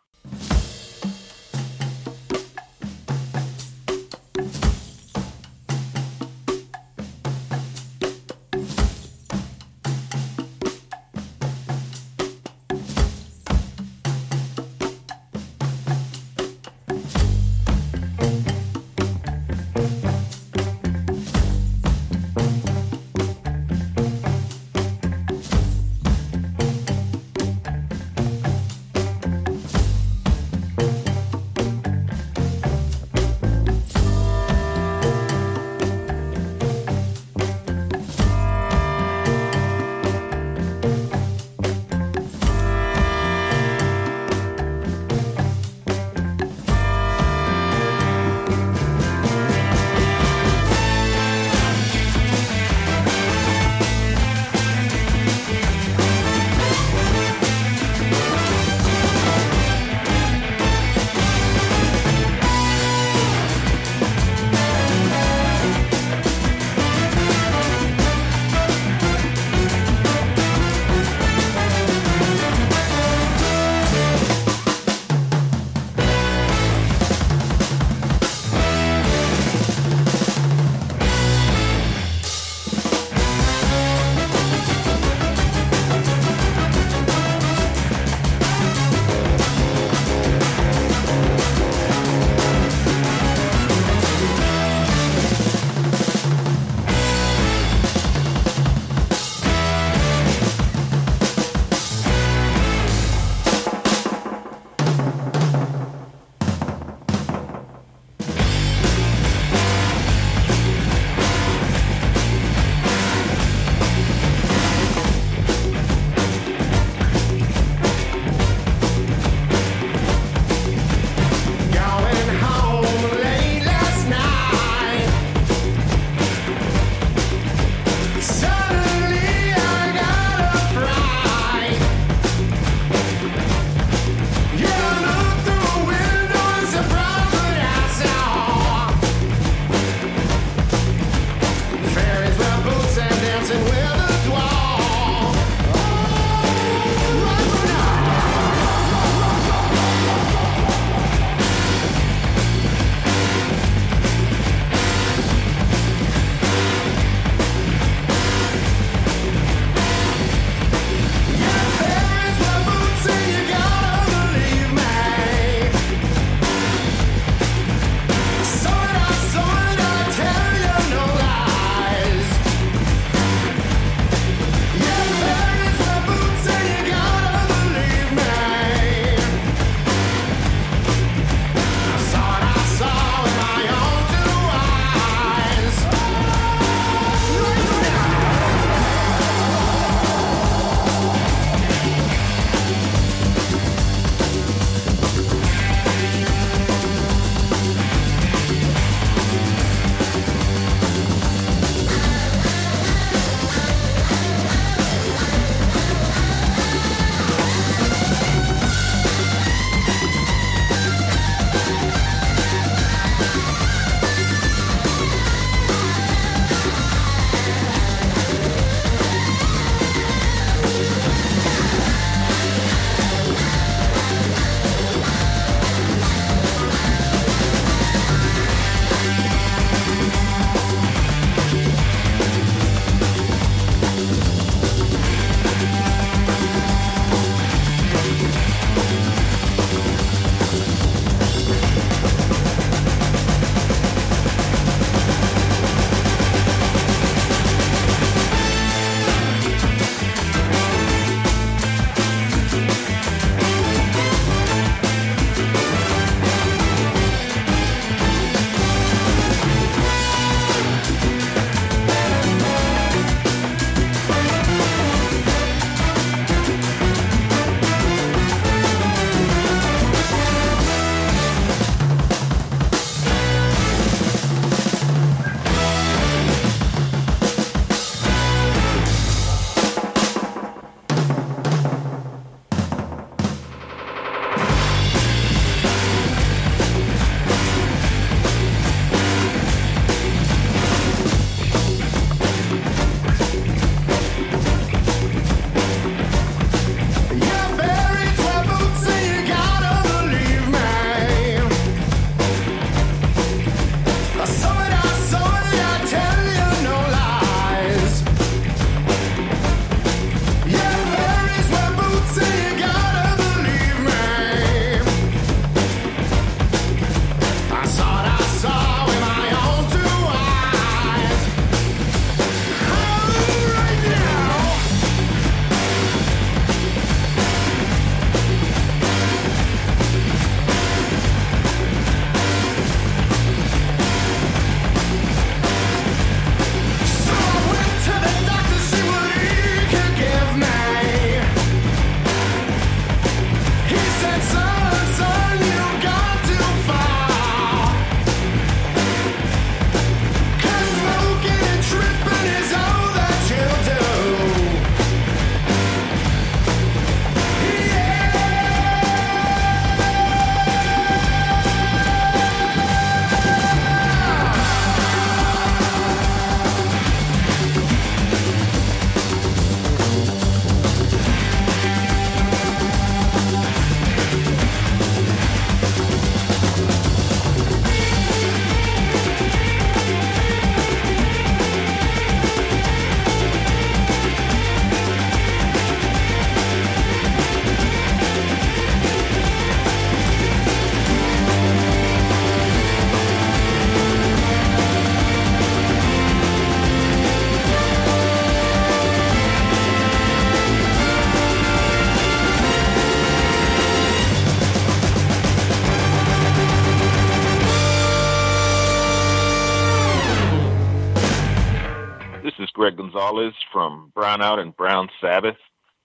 Gonzalez from Brownout and Brown Sabbath,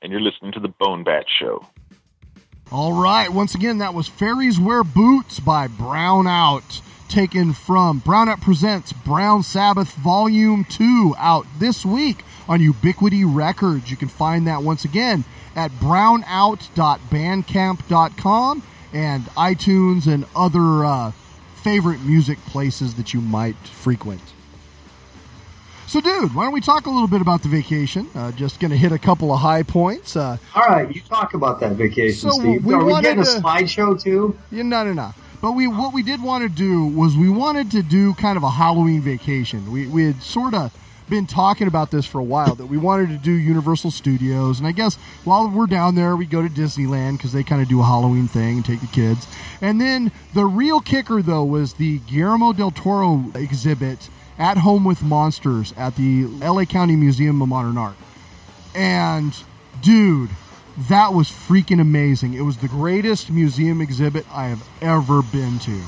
and you're listening to the Bone Bat Show. All right. Once again, that was Fairies Wear Boots by Brownout, taken from Brownout Presents Brown Sabbath Volume 2, out this week on Ubiquity Records. You can find that once again at brownout.bandcamp.com and iTunes and other uh, favorite music places that you might frequent. So, dude, why don't we talk a little bit about the vacation? Uh, just going to hit a couple of high points. Uh, All right, you talk about that vacation, So Steve. we Are we getting a slideshow too? Yeah, no, no, no. But we what we did want to do was we wanted to do kind of a Halloween vacation. We we had sort of been talking about this for a while that we wanted to do Universal Studios, and I guess while we're down there, we go to Disneyland because they kind of do a Halloween thing and take the kids. And then the real kicker though was the Guillermo del Toro exhibit at Home with Monsters at the LA County Museum of Modern Art. And dude, that was freaking amazing. It was the greatest museum exhibit I have ever been to.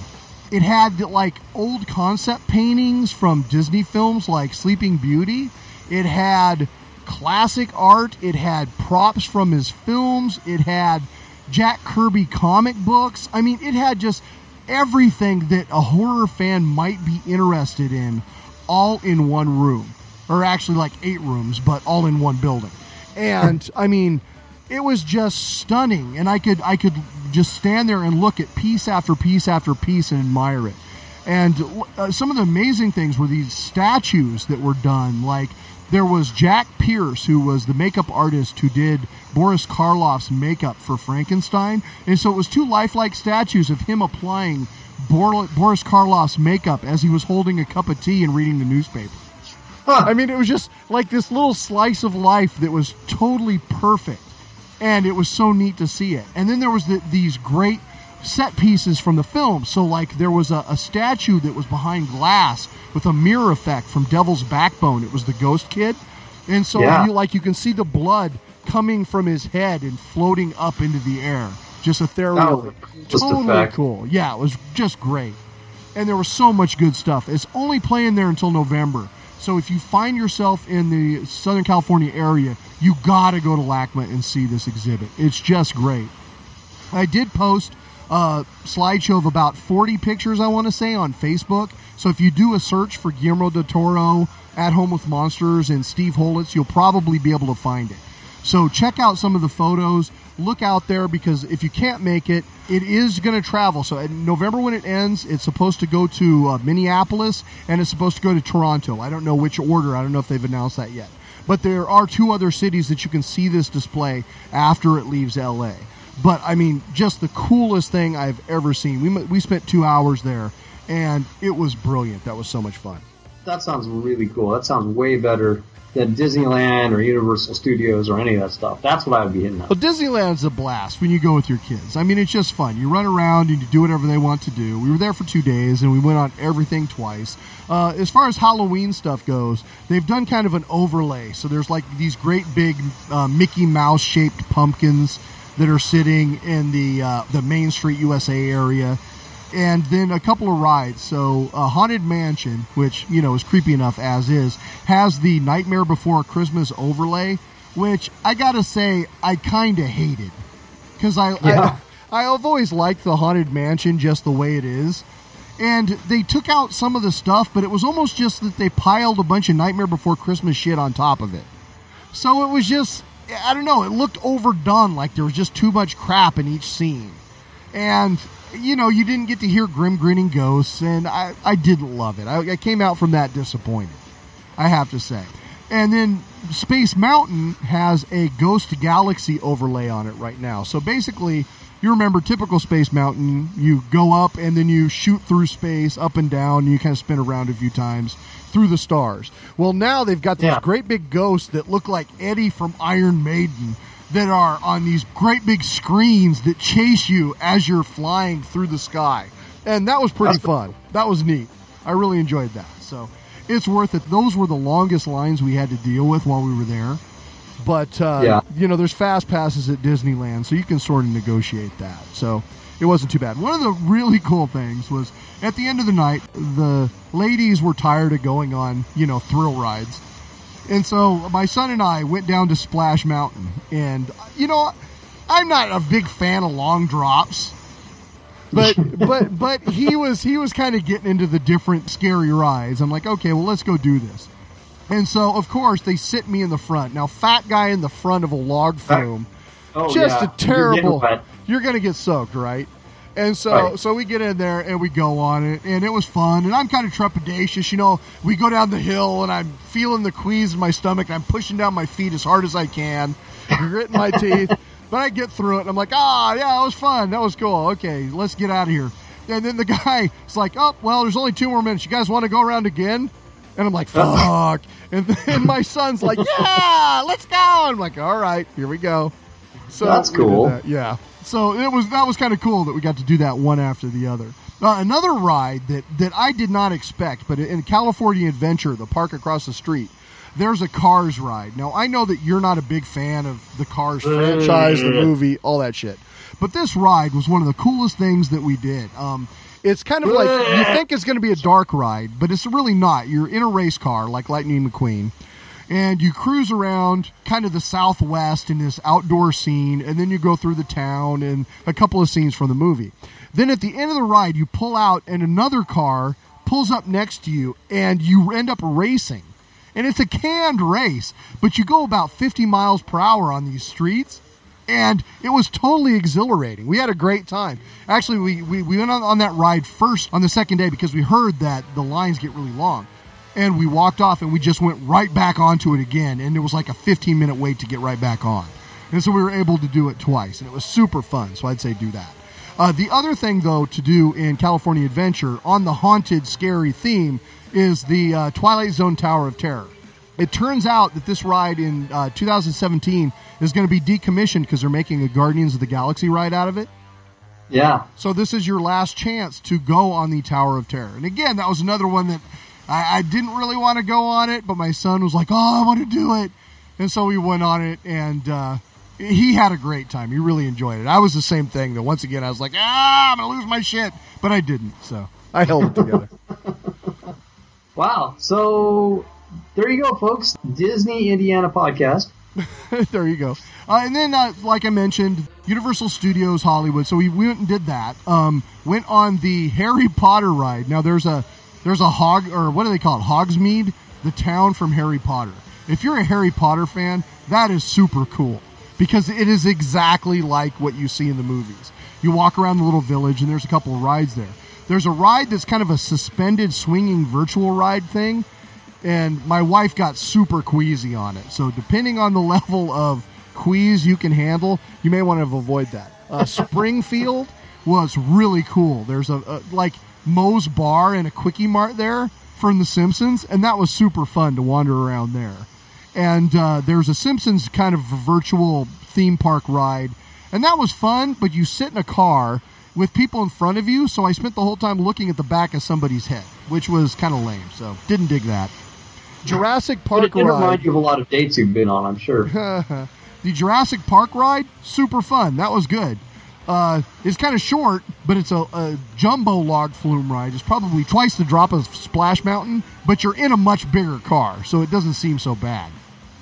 It had like old concept paintings from Disney films like Sleeping Beauty. It had classic art. It had props from his films. It had Jack Kirby comic books. I mean, it had just everything that a horror fan might be interested in all in one room. Or actually, like eight rooms, but all in one building. And I mean, it was just stunning. And I could, I could just stand there and look at piece after piece after piece and admire it. And uh, some of the amazing things were these statues that were done. Like there was Jack Pierce, who was the makeup artist who did Boris Karloff's makeup for Frankenstein. And so it was two lifelike statues of him applying Boris Karloff's makeup as he was holding a cup of tea and reading the newspaper. I mean, it was just like this little slice of life that was totally perfect. And it was so neat to see it. And then there was the, these great set pieces from the film. So, like, there was a, a statue that was behind glass with a mirror effect from Devil's Backbone. It was the Ghost Kid. And so, Yeah. you like, you can see the blood coming from his head and floating up into the air. Just ethereally. Oh, just totally cool. Yeah, it was just great and there was so much good stuff. It's only playing there until November. So if you find yourself in the Southern California area, you got to go to LACMA and see this exhibit. It's just great. I did post a slideshow of about 40 pictures, I want to say, on Facebook. So if you do a search for Guillermo del Toro, At Home with Monsters, and Steve Holitz, you'll probably be able to find it. So check out some of the photos. Look out there because if you can't make it, it is going to travel. So in November when it ends, it's supposed to go to uh, Minneapolis and it's supposed to go to Toronto. I don't know which order. I don't know if they've announced that yet. But there are two other cities that you can see this display after it leaves LA. But I mean, just the coolest thing I've ever seen. We we spent two hours there, and it was brilliant. That was so much fun. That sounds really cool. That sounds way better than Disneyland or Universal Studios or any of that stuff. That's what I would be hitting up. Well, Disneyland's a blast when you go with your kids. I mean, it's just fun. You run around and you do whatever they want to do. We were there for two days and we went on everything twice. Uh, as far as Halloween stuff goes, they've done kind of an overlay. So there's like these great big uh, Mickey Mouse shaped pumpkins that are sitting in the uh, the Main Street USA area. And then a couple of rides. So, uh, Haunted Mansion, which, you know, is creepy enough as is, has the Nightmare Before Christmas overlay, which I gotta say, I kind of hated. Because I, Yeah. I, I've always liked the Haunted Mansion just the way it is. And they took out some of the stuff, but it was almost just that they piled a bunch of Nightmare Before Christmas shit on top of it. So it was just, I don't know, it looked overdone, like there was just too much crap in each scene. And, you know, you didn't get to hear grim grinning ghosts, and I, I didn't love it. I, I came out from that disappointed, I have to say. And then Space Mountain has a Ghost Galaxy overlay on it right now. So basically, you remember typical Space Mountain, you go up and then you shoot through space, up and down, and you kind of spin around a few times through the stars. Well, now they've got these Yeah. great big ghosts that look like Eddie from Iron Maiden that are on these great big screens that chase you as you're flying through the sky. And that was pretty fun. That was neat. I really enjoyed that. So it's worth it. Those were the longest lines we had to deal with while we were there. But, uh, Yeah. you know, there's fast passes at Disneyland, so you can sort of negotiate that. So it wasn't too bad. One of the really cool things was at the end of the night, the ladies were tired of going on, you know, thrill rides. And so my son and I went down to Splash Mountain, and you know, I'm not a big fan of long drops, but but but he was he was kind of getting into the different scary rides. I'm like, okay, well, let's go do this. And so, of course, they sit me in the front. Now, fat guy in the front of a log flume, Oh, just yeah. a terrible. You're. You're going to get soaked, right? And so, Right. so we get in there and we go on it, and it was fun. And I'm kind of trepidatious, you know. We go down the hill, and I'm feeling the quease in my stomach, and I'm pushing down my feet as hard as I can, gritting my teeth. But I get through it, and I'm like, ah, yeah, that was fun. That was cool. Okay, let's get out of here. And then the guy is like, oh, well, there's only two more minutes. You guys want to go around again? And I'm like, fuck. And then my son's like, yeah, let's go. I'm like, all right, here we go. So That's cool. Yeah. So it was that was kind of cool that we got to do that one after the other. Uh, another ride that that I did not expect, but in California Adventure, the park across the street, there's a Cars ride. Now I know that you're not a big fan of the Cars franchise, the movie, all that shit, but this ride was one of the coolest things that we did. Um, it's kind of like you think it's going to be a dark ride, but it's really not. You're in a race car like Lightning McQueen and you cruise around kind of the southwest in this outdoor scene and then you go through the town and a couple of scenes from the movie then at the end of the ride you pull out and another car pulls up next to you and you end up racing and it's a canned race but you go about 50 miles per hour on these streets and it was totally exhilarating. We had a great time. Actually, we, we, we went on, on that ride first on the second day because we heard that the lines get really long. And we walked off and we just went right back onto it again. And it was like a 15 minute wait to get right back on. And so we were able to do it twice. And it was super fun. So I'd say do that. Uh, the other thing, though, to do in California Adventure on the haunted, scary theme is the uh, Twilight Zone Tower of Terror. It turns out that this ride in uh, 2017 is going to be decommissioned because they're making a Guardians of the Galaxy ride out of it. Yeah. So this is your last chance to go on the Tower of Terror. And again, that was another one that I, I didn't really want to go on it, but my son was like, "Oh, I want to do it," and so we went on it, and uh, he had a great time. He really enjoyed it. I was the same thing. Though once again, I was like, "Ah, I'm gonna lose my shit," but I didn't. So I held it together. Wow. So there you go, folks. Disney Indiana podcast. there you go. Uh, and then, uh, like I mentioned, Universal Studios Hollywood. So we went and did that. Um, went on the Harry Potter ride. Now there's a there's a hog or what do they call it? Hogsmeade, the town from Harry Potter. If you're a Harry Potter fan, that is super cool because it is exactly like what you see in the movies. You walk around the little village and there's a couple of rides there. There's a ride that's kind of a suspended swinging virtual ride thing and my wife got super queasy on it. So depending on the level of quease you can handle, you may want to avoid that. Uh, Springfield was really cool. There's a, a like Moe's Bar and a Quickie Mart there from The Simpsons, and that was super fun to wander around there. And uh, there's a Simpsons kind of virtual theme park ride, and that was fun. But you sit in a car with people in front of you, so I spent the whole time looking at the back of somebody's head, which was kind of lame. So didn't dig that. Jurassic But Park it did remind you of a lot of dates you've been on, I'm sure. the Jurassic Park ride, super fun. That was good. Uh, it's kind of short, but it's a, a jumbo log flume ride. It's probably twice the drop of Splash Mountain, but you're in a much bigger car, so it doesn't seem so bad.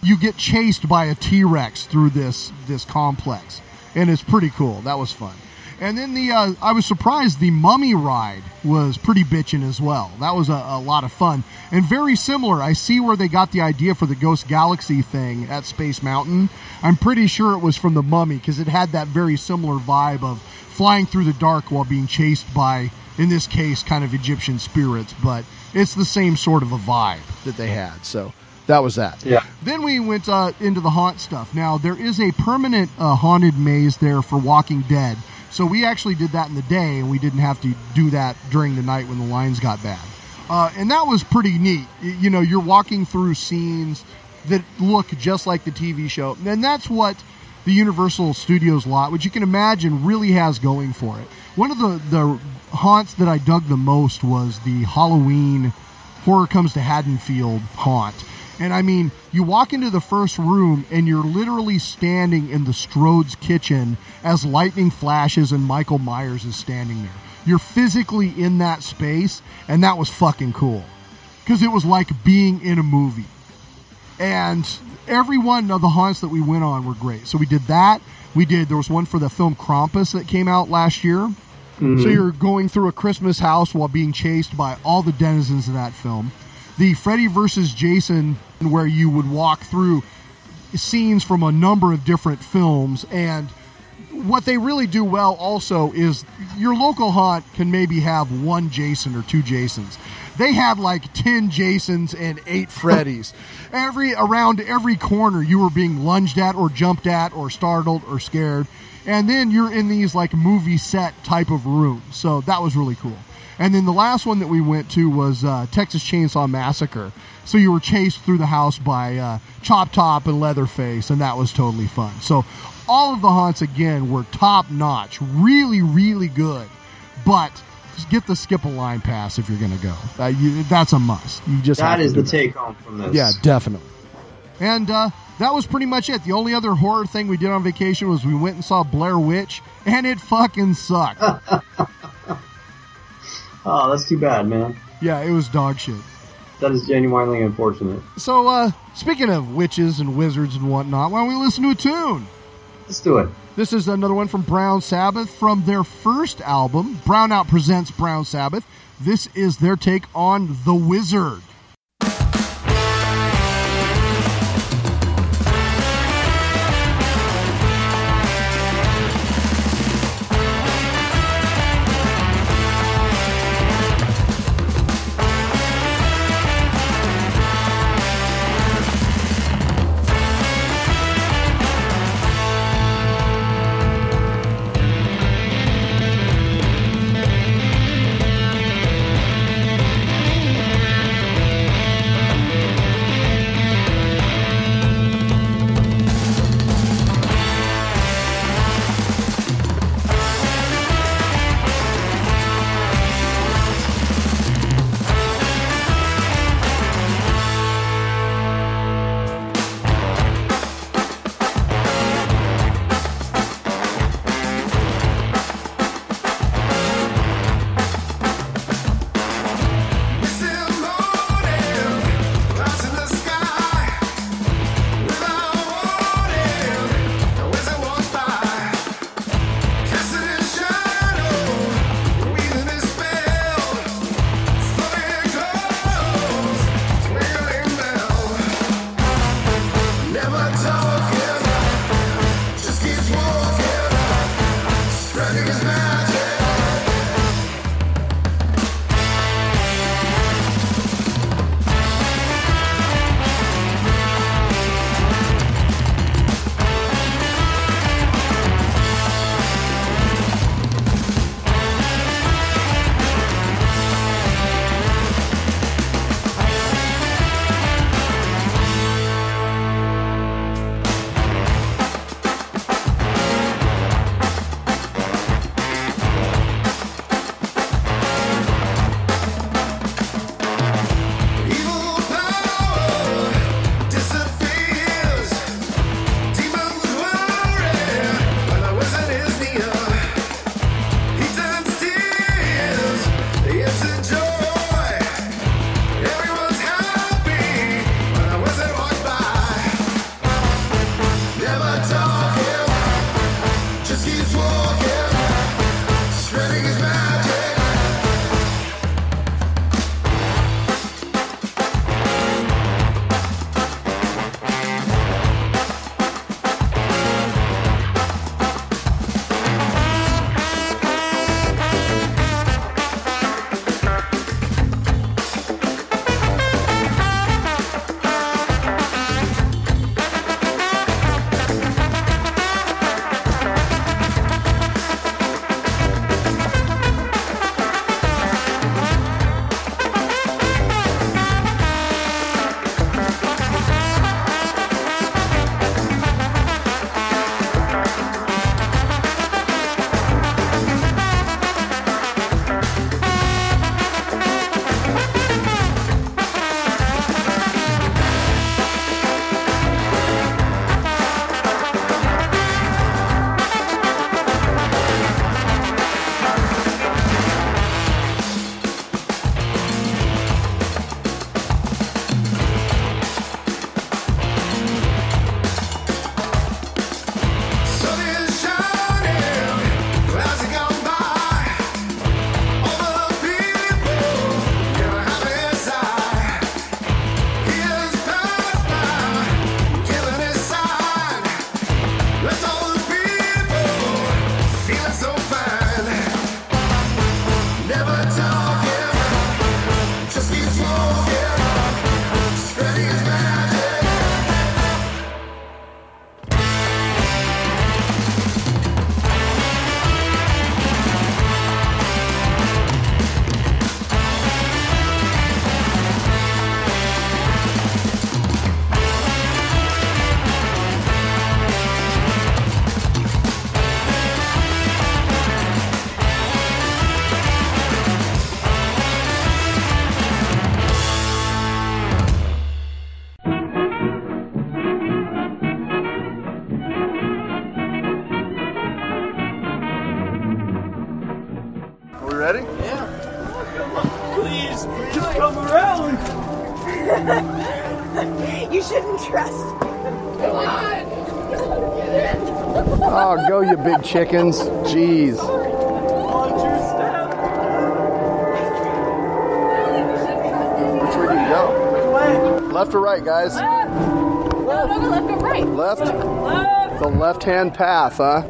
You get chased by a T Rex through this this complex, and it's pretty cool. That was fun. And then the uh, I was surprised the Mummy ride was pretty bitchin' as well. That was a, a lot of fun and very similar. I see where they got the idea for the Ghost Galaxy thing at Space Mountain. I'm pretty sure it was from the Mummy because it had that very similar vibe of flying through the dark while being chased by, in this case, kind of Egyptian spirits. But it's the same sort of a vibe that they had. So that was that. Yeah. Then we went uh, into the haunt stuff. Now there is a permanent uh, haunted maze there for Walking Dead. So we actually did that in the day, and we didn't have to do that during the night when the lines got bad. Uh, and that was pretty neat. You know, you're walking through scenes that look just like the TV show, and that's what the Universal Studios lot, which you can imagine, really has going for it. One of the the haunts that I dug the most was the Halloween Horror Comes to Haddonfield haunt. And I mean, you walk into the first room and you're literally standing in the Strode's kitchen as lightning flashes and Michael Myers is standing there. You're physically in that space, and that was fucking cool. Because it was like being in a movie. and every one of the haunts that we went on were great. So we did that. We did. There was one for the film Krampus that came out last year. Mm-hmm. So you're going through a Christmas house while being chased by all the denizens of that film. The Freddy versus Jason, where you would walk through scenes from a number of different films and what they really do well also is your local haunt can maybe have one Jason or two Jasons. They had like 10 Jasons and 8 Freddys. every around every corner you were being lunged at or jumped at or startled or scared. And then you're in these like movie set type of rooms. So that was really cool. And then the last one that we went to was uh, Texas Chainsaw Massacre. So you were chased through the house by uh, Chop Top and Leatherface, and that was totally fun. So all of the haunts again were top notch, really, really good. But just get the skip a line pass if you're going to go. Uh, you, that's a must. You just That is the take home from this. Yeah, definitely. And uh, that was pretty much it. The only other horror thing we did on vacation was we went and saw Blair Witch, and it fucking sucked. Oh, that's too bad, man. yeah, it was dog shit. That is genuinely unfortunate. So, uh, speaking of witches and wizards and whatnot, why don't we listen to a tune? Let's do it. This is another one from Brown Sabbath from their first album, Brownout Presents Brown Sabbath. This is their take on The Wizard. Big chickens. Jeez. Which way do you go? Left or right, guys? No, no, left or right. Left? The left hand path, huh?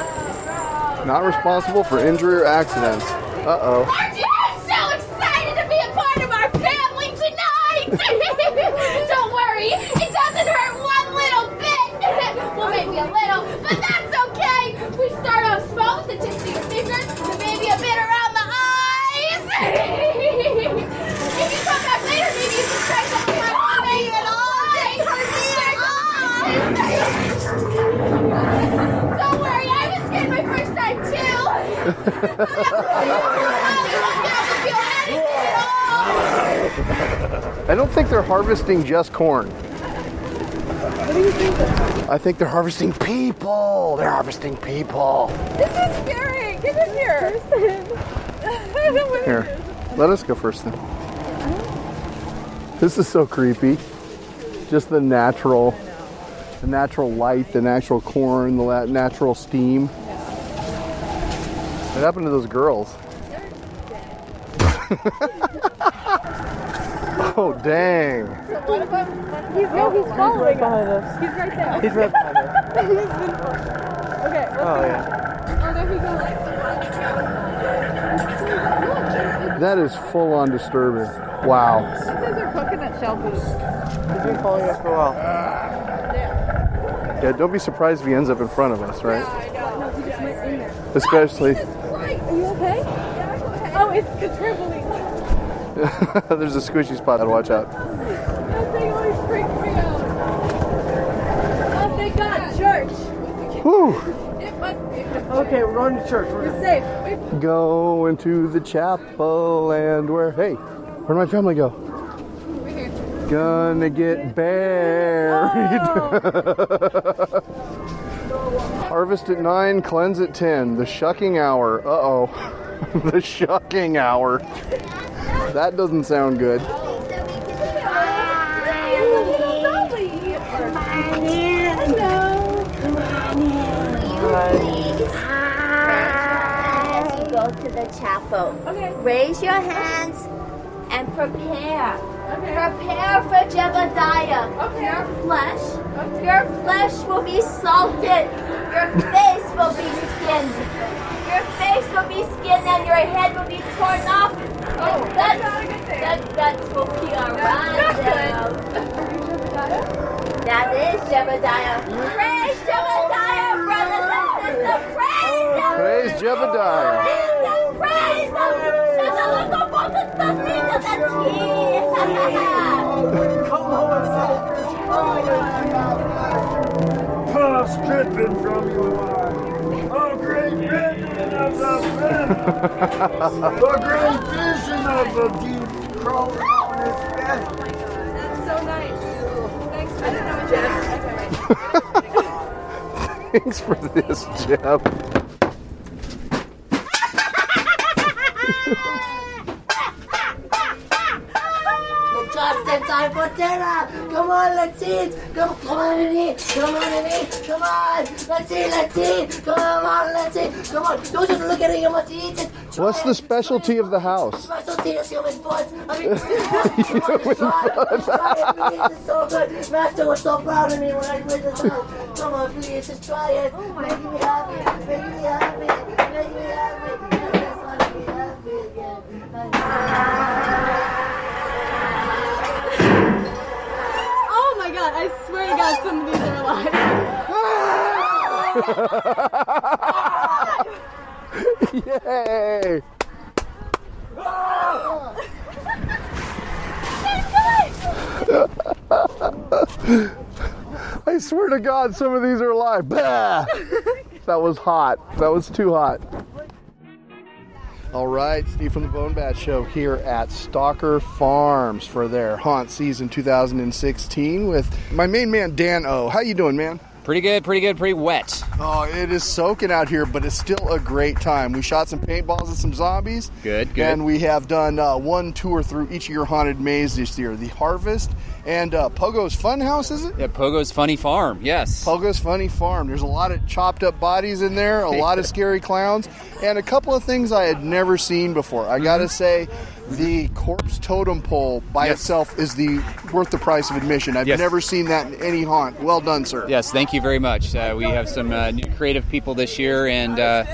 Not responsible for injury or accidents. Uh oh. Aren't you so excited to be a part of our family tonight? Don't worry, it doesn't hurt one little bit. well, maybe a little, but that's okay. We start off small with the tips of your fingers, and maybe a bit around the eyes. if you come back later, maybe you can try something like maybe an eye. Don't worry, I was scared my first time I don't think they're harvesting just corn. What do you think? I think they're harvesting people. They're harvesting people. This is scary. Get in here. Here, let us go first then. This is so creepy. Just the natural, the natural light, the natural corn, the natural steam. What happened to those girls? oh dang! What if I'm, he's, no, he's following behind us. He's right there. He's right behind us. okay, let's Oh, go. yeah. Oh, there he goes. That is full on disturbing. Wow. These guys are coconut shell boots. He's been following us for a while. Yeah, yeah, don't be surprised if he ends up in front of us, right? I know. No, he just went in there. Especially, Right. Are you okay? Yeah, I'm okay. Oh, it's the trampoline. there's a squishy spot. I'd watch out. That thing always freaks me out. Oh, thank God. Church. Whew. It must be. Okay, we're going to church. We're We're safe. We- Go into the chapel and where? Hey, where'd my family go? Gonna get buried. Harvest at 9, cleanse at 10. The shucking hour. Uh oh. the shucking hour. That doesn't sound good. As to the chapel, raise your hands and prepare. Prepare for Jebediah. Your flesh, your flesh will be salted. Your face will be skinned. Your face will be skinned and your head will be torn off. Oh, that's that guts will be around them. That is Jebediah. Praise Jebediah, brothers and sisters. Praise him. Praise Jebediah. Praise him. Shut the look up on the stuffing of that Pus dripping from your eye. Oh, great vision of the pen. the great vision of the deep crawling on his bed. Oh that's so nice. Thanks for that, Jeff. Thanks for this, Jeff. Just in time for dinner. Come on, let's eat. Come, come on and eat. Come on and eat. Come on. Let's eat. Let's eat. Come on, let's eat. Come on. Don't just look at it. You must eat it. What's the specialty of the house? Specialty is human foot. I mean, human foot. It's so good. Master was so proud of me when I put this out. Come on, please, just try it. Oh make me happy. Make me happy. Make me happy. I just want to be happy again. To God, some of these are alive. Yay! I swear to God, some of these are alive. That was hot. That was too hot. All right, Steve from the Bone Bat Show here at Stalker Farms for their haunt season 2016 with my main man Dan O. How you doing, man? Pretty good, pretty good, pretty wet. Oh, it is soaking out here, but it's still a great time. We shot some paintballs and some zombies. Good, good. And we have done uh, one tour through each of your haunted mazes this year the Harvest and uh, Pogo's Funhouse, is it? Yeah, Pogo's Funny Farm, yes. Pogo's Funny Farm. There's a lot of chopped up bodies in there, a lot of scary clowns, and a couple of things I had never seen before. I gotta say, the corpse totem pole by Mm-hmm. Yes. itself is the worth the price of admission. I've Yes. never seen that in any haunt. Well done, sir. Yes, thank you very much. Uh, we have some uh, new creative people this year, and uh,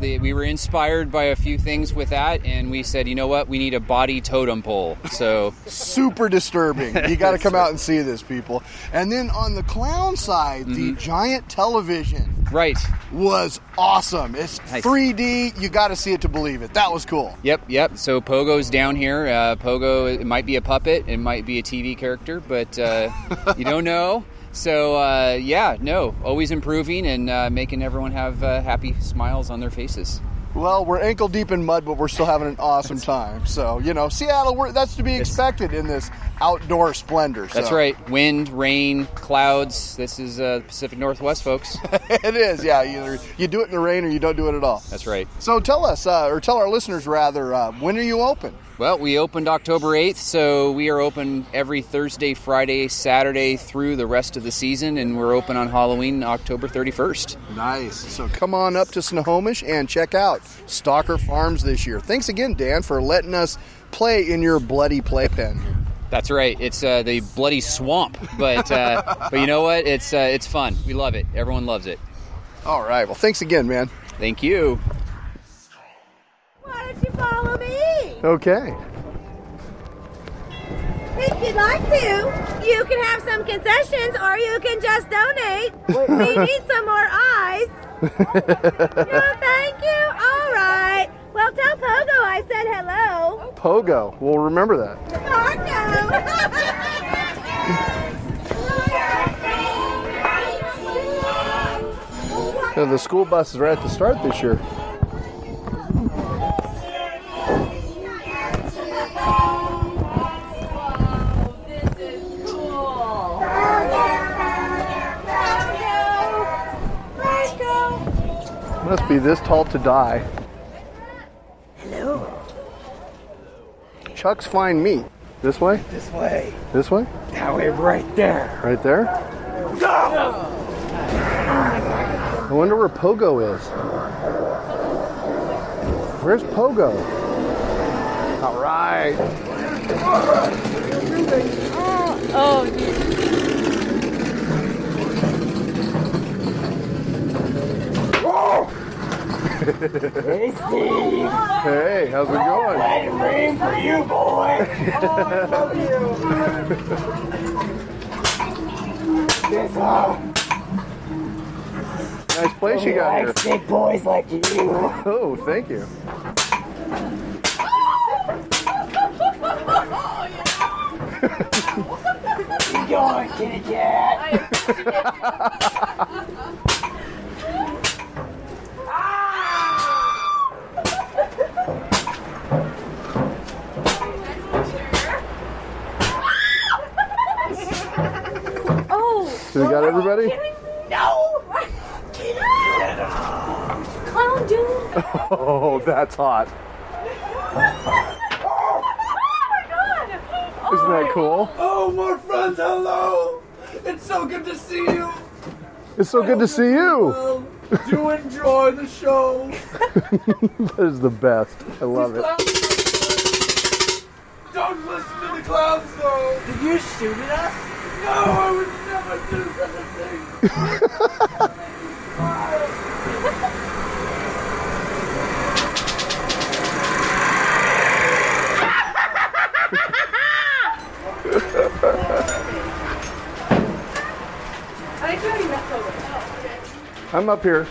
the, we were inspired by a few things with that, and we said, you know what, we need a body totem pole. So super disturbing. You got to come out and see this, people. And then on the clown side, the giant television Mm-hmm. right was awesome. It's Nice. 3D. You got to see it to believe it. That was cool. Yep, yep. So Pogo's down here. Uh, Pogo, it might be a puppet, it might be a TV character, but uh, you don't know. So uh, yeah, no, always improving and uh, making everyone have uh, happy smiles on their faces. Well, we're ankle deep in mud, but we're still having an awesome time. So, you know, Seattle, that's to be expected in this outdoor splendor. That's right. Wind, rain, clouds. This is uh, Pacific Northwest, folks. it is, yeah. Either you do it in the rain or you don't do it at all. That's right. So tell us, uh, or tell our listeners rather, uh, when are you open? Well, we opened October 8th, so we are open every Thursday, Friday, Saturday through the rest of the season, and we're open on Halloween, October 31st. Nice. So come on up to Snohomish and check out Stalker Farms this year. Thanks again, Dan, for letting us play in your bloody playpen. That's right. It's uh, the bloody swamp, but uh, but you know what? It's uh, it's fun. We love it. Everyone loves it. All right. Well, thanks again, man. Thank you. Why don't you follow me? Okay. If you'd like to, you can have some concessions or you can just donate. we need some more eyes. no, thank you. All right. Well, tell Pogo I said hello. Pogo. We'll remember that. Know, the school buses are at the start this year. Must be this tall to die. Hello. Chuck's Fine Meat. This way? This way. This way? That we're right there. Right there? Go! I wonder where Pogo is. Where's Pogo? All right. Oh, Hey, Steve. Hey, how's it going? It rain for you, boy. I love you. This uh, Nice place you got here. like big boys like you. Oh, thank you. You going, kitty cat? Oh. So we got everybody? No. Clown dude. Oh, that's hot. Oh Isn't that oh cool? Oh, more friends, hello! It's so good to see you! It's so good to see you. Do enjoy the show! that is the best. I love it. Don't listen to the clowns, though! Did you shoot at us? No, I would never do such a thing! I think we already met Pogo. I'm up here.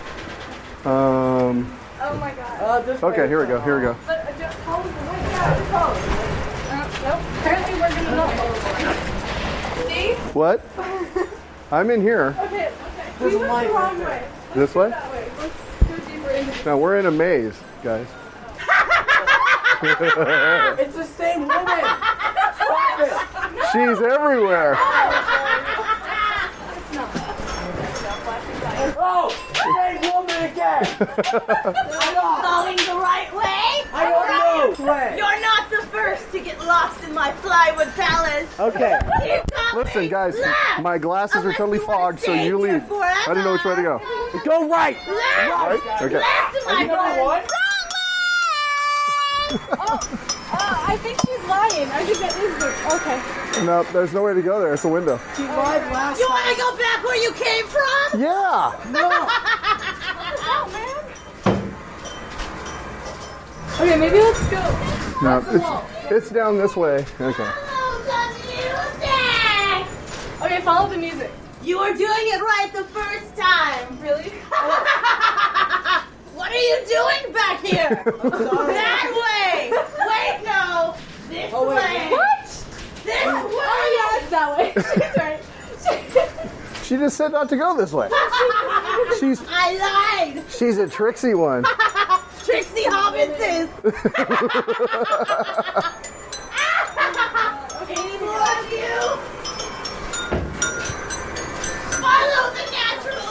Um, Oh my god. okay, here we go. Here we go. But uh, just follow the way. Yeah, just follow. Uh, nope. Apparently we're gonna not follow the What? I'm in here. Okay, okay. We went the wrong way. This way? That way. Let's go deeper into Now we're in a maze, guys. It's the same woman! Stop it! She's everywhere. Oh, Going the right way? I don't know. Where? You're not the first to get lost in my plywood palace. Okay. Listen, guys, Left. my glasses are totally fogged, so you leave. I didn't know which way to go. Go right. Left. Right? Okay. Left, Are you my number friend. one? Uh, I think she's lying. I think that is the. Okay. No, there's no way to go there. It's a window. She lied last You want to go back where you came from? Yeah. No. Okay, maybe let's go. No, What's the wall? it's, it's down this way. Okay. Okay, follow the music. You were doing it right the first time. Really? what are you doing back here? that way. Wait, no. This Oh, wait. way. What? This way. Oh yeah, it's that way. She's right. She just said not to go this way. She's I lied. she's a tricksy one. Tricksy Hobbitses. Love you. Follow the natural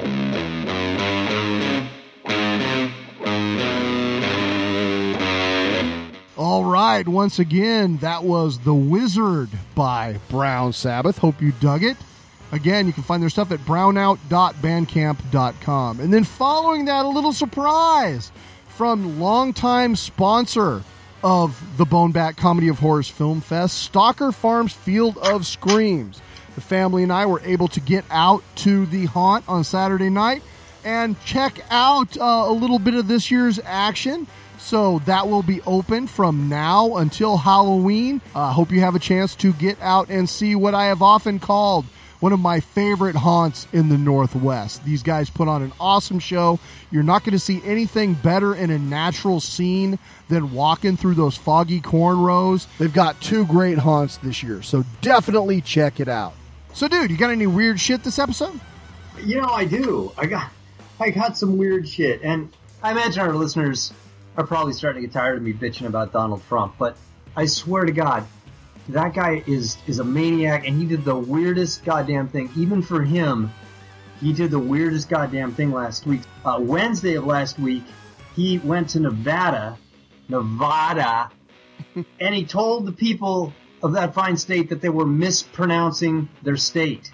right, once again, that was The Wizard by Brown Sabbath. Hope you dug it. Again, you can find their stuff at brownout.bandcamp.com. And then following that, a little surprise from longtime sponsor of the Bone Bat Comedy of Horrors Film Fest, Stalker Farms Field of Screams. The family and I were able to get out to the haunt on Saturday night and check out uh, a little bit of this year's action. So that will be open from now until Halloween. I uh, hope you have a chance to get out and see what I have often called one of my favorite haunts in the Northwest. These guys put on an awesome show. You're not going to see anything better in a natural scene than walking through those foggy corn rows. They've got two great haunts this year, so definitely check it out. So, dude, you got any weird shit this episode? You know, I do. I got, I got some weird shit, and I imagine our listeners are probably starting to get tired of me bitching about Donald Trump. But I swear to God, that guy is is a maniac, and he did the weirdest goddamn thing. Even for him, he did the weirdest goddamn thing last week. Uh, Wednesday of last week, he went to Nevada, Nevada, and he told the people of that fine state that they were mispronouncing their state.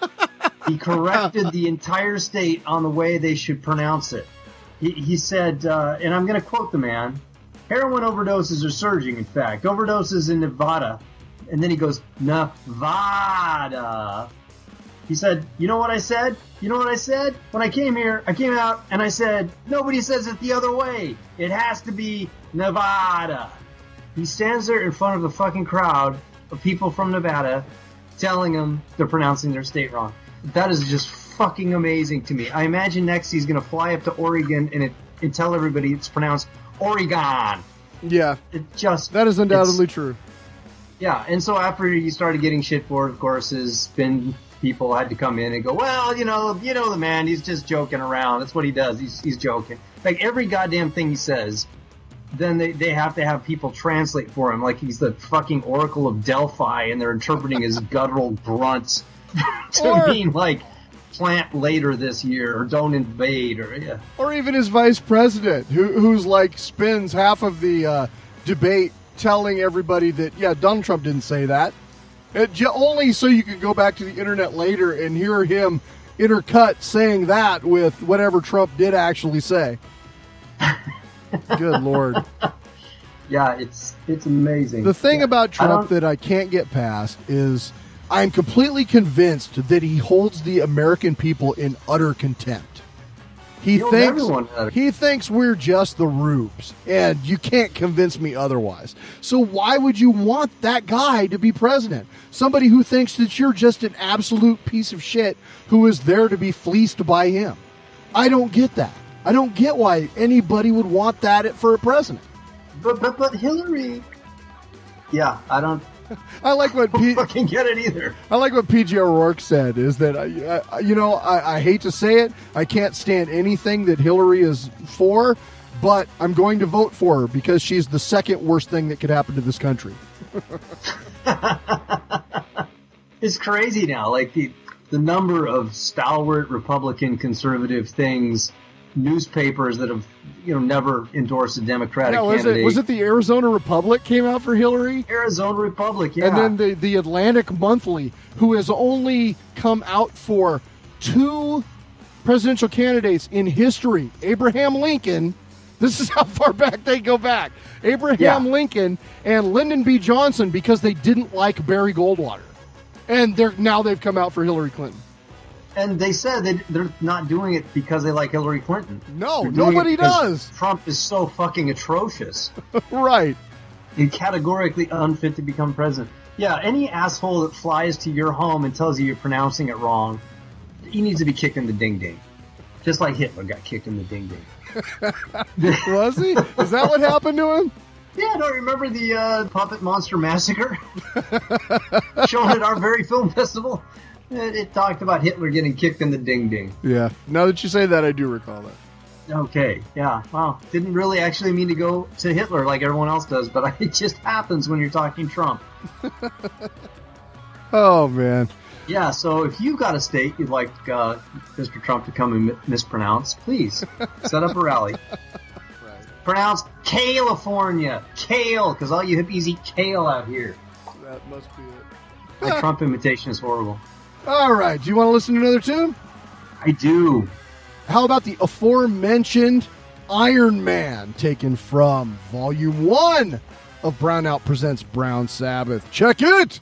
he corrected the entire state on the way they should pronounce it. He, he said, uh, and I'm going to quote the man heroin overdoses are surging, in fact. Overdoses in Nevada. And then he goes, Nevada. He said, You know what I said? You know what I said? When I came here, I came out and I said, Nobody says it the other way. It has to be Nevada. He stands there in front of the fucking crowd of people from Nevada telling them they're pronouncing their state wrong. That is just fucking amazing to me. I imagine next he's going to fly up to Oregon and, it, and tell everybody it's pronounced Oregon. Yeah. It just That is undoubtedly true. yeah, and so after he started getting shit for it, of course, his been people had to come in and go, well, you know, you know the man, he's just joking around. That's what he does. He's he's joking. Like every goddamn thing he says, then they, they have to have people translate for him, like he's the fucking Oracle of Delphi, and they're interpreting his guttural grunts to Or- mean like plant later this year or don't invade or yeah. Or even his vice president, who, who's like spends half of the uh, debate telling everybody that, yeah, Donald Trump didn't say that. It, j- only so you could go back to the internet later and hear him intercut saying that with whatever Trump did actually say. Good lord. Yeah, it's it's amazing. The thing about Trump don't- that I can't get past is I'm completely convinced that he holds the American people in utter contempt. He thinks everyone in utter- he thinks we're just the rubes, and you can't convince me otherwise. So why would you want that guy to be president? Somebody who thinks that you're just an absolute piece of shit who is there to be fleeced by him. I don't get that. I don't get why anybody would want that for a president. But but but Hillary. Yeah, I don't. I like what Pete fucking get it either. I like what P.J. O'Rourke said is that uh, I, I, uh, you know I, I hate to say it I can't stand anything that Hillary is for, but I'm going to vote for her because she's the second worst thing that could happen to this country. it's crazy now. Like the the number of stalwart Republican conservative things, newspapers that have you know never endorsed a Democratic Yeah, was candidate. it was it the Arizona Republic came out for Hillary? Arizona Republic, yeah. And then the the Atlantic Monthly, who has only come out for two presidential candidates in history, Abraham Lincoln. This is how far back they go back. Abraham Yeah. Lincoln and Lyndon B. Johnson because they didn't like Barry Goldwater, and they're now they've come out for Hillary Clinton. And they said that they're not doing it because they like Hillary Clinton. No, They're doing it nobody does. Trump is so fucking atrocious. right. He's categorically unfit to become president. Yeah, any asshole that flies to your home and tells you you're pronouncing it wrong, he needs to be kicked in the ding ding. Just like Hitler got kicked in the ding ding. Was he? Is that what happened to him? Yeah, don't remember the uh, Puppet Monster Massacre? Shown at our very film festival? It, it talked about Hitler getting kicked in the ding ding. Yeah. Now that you say that, I do recall that. Okay, yeah, wow. Didn't really actually mean to go to Hitler like everyone else does, but it just happens when you're talking Trump. Oh man. Yeah, so if you've got a state you'd like uh, Mr. Trump to come and mi- mispronounce, please set up a rally. Pronounce California, kale, because all you hippies eat kale out here. That must be it. My Trump imitation is horrible. All right. Do you want to listen to another tune? I do. How about the aforementioned Iron Man taken from Volume 1 of Brownout Presents Brown Sabbath? Check it!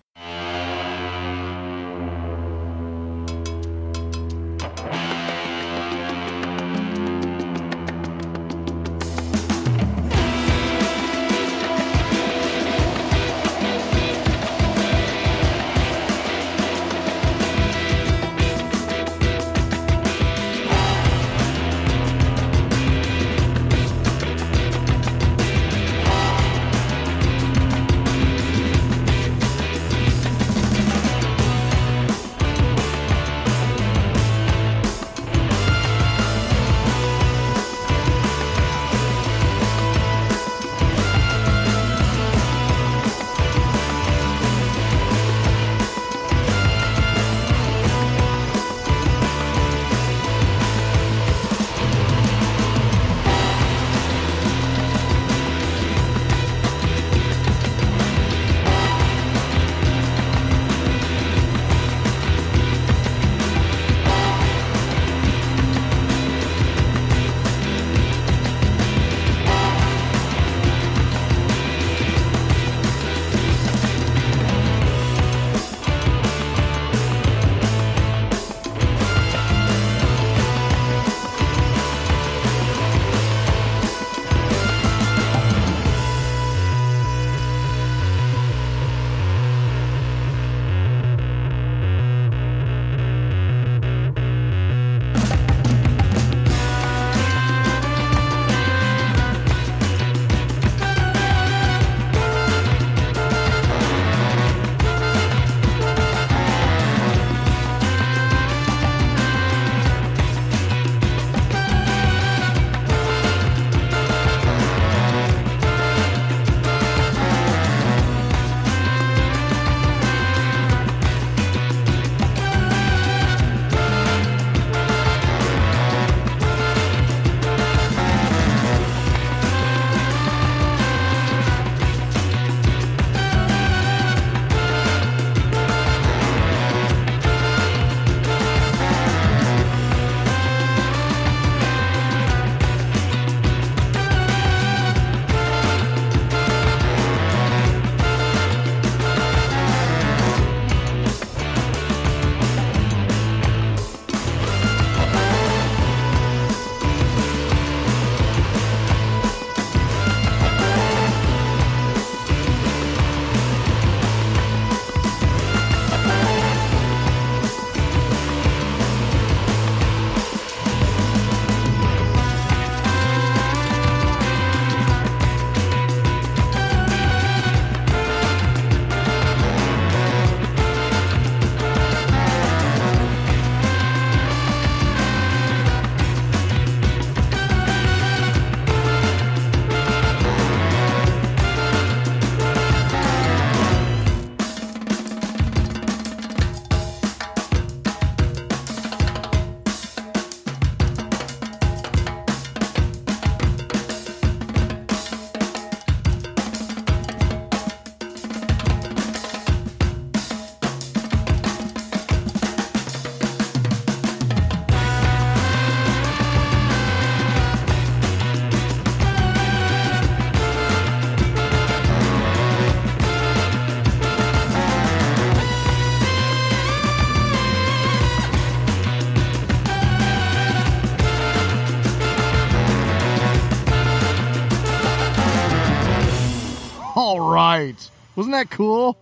Right. Wasn't that cool?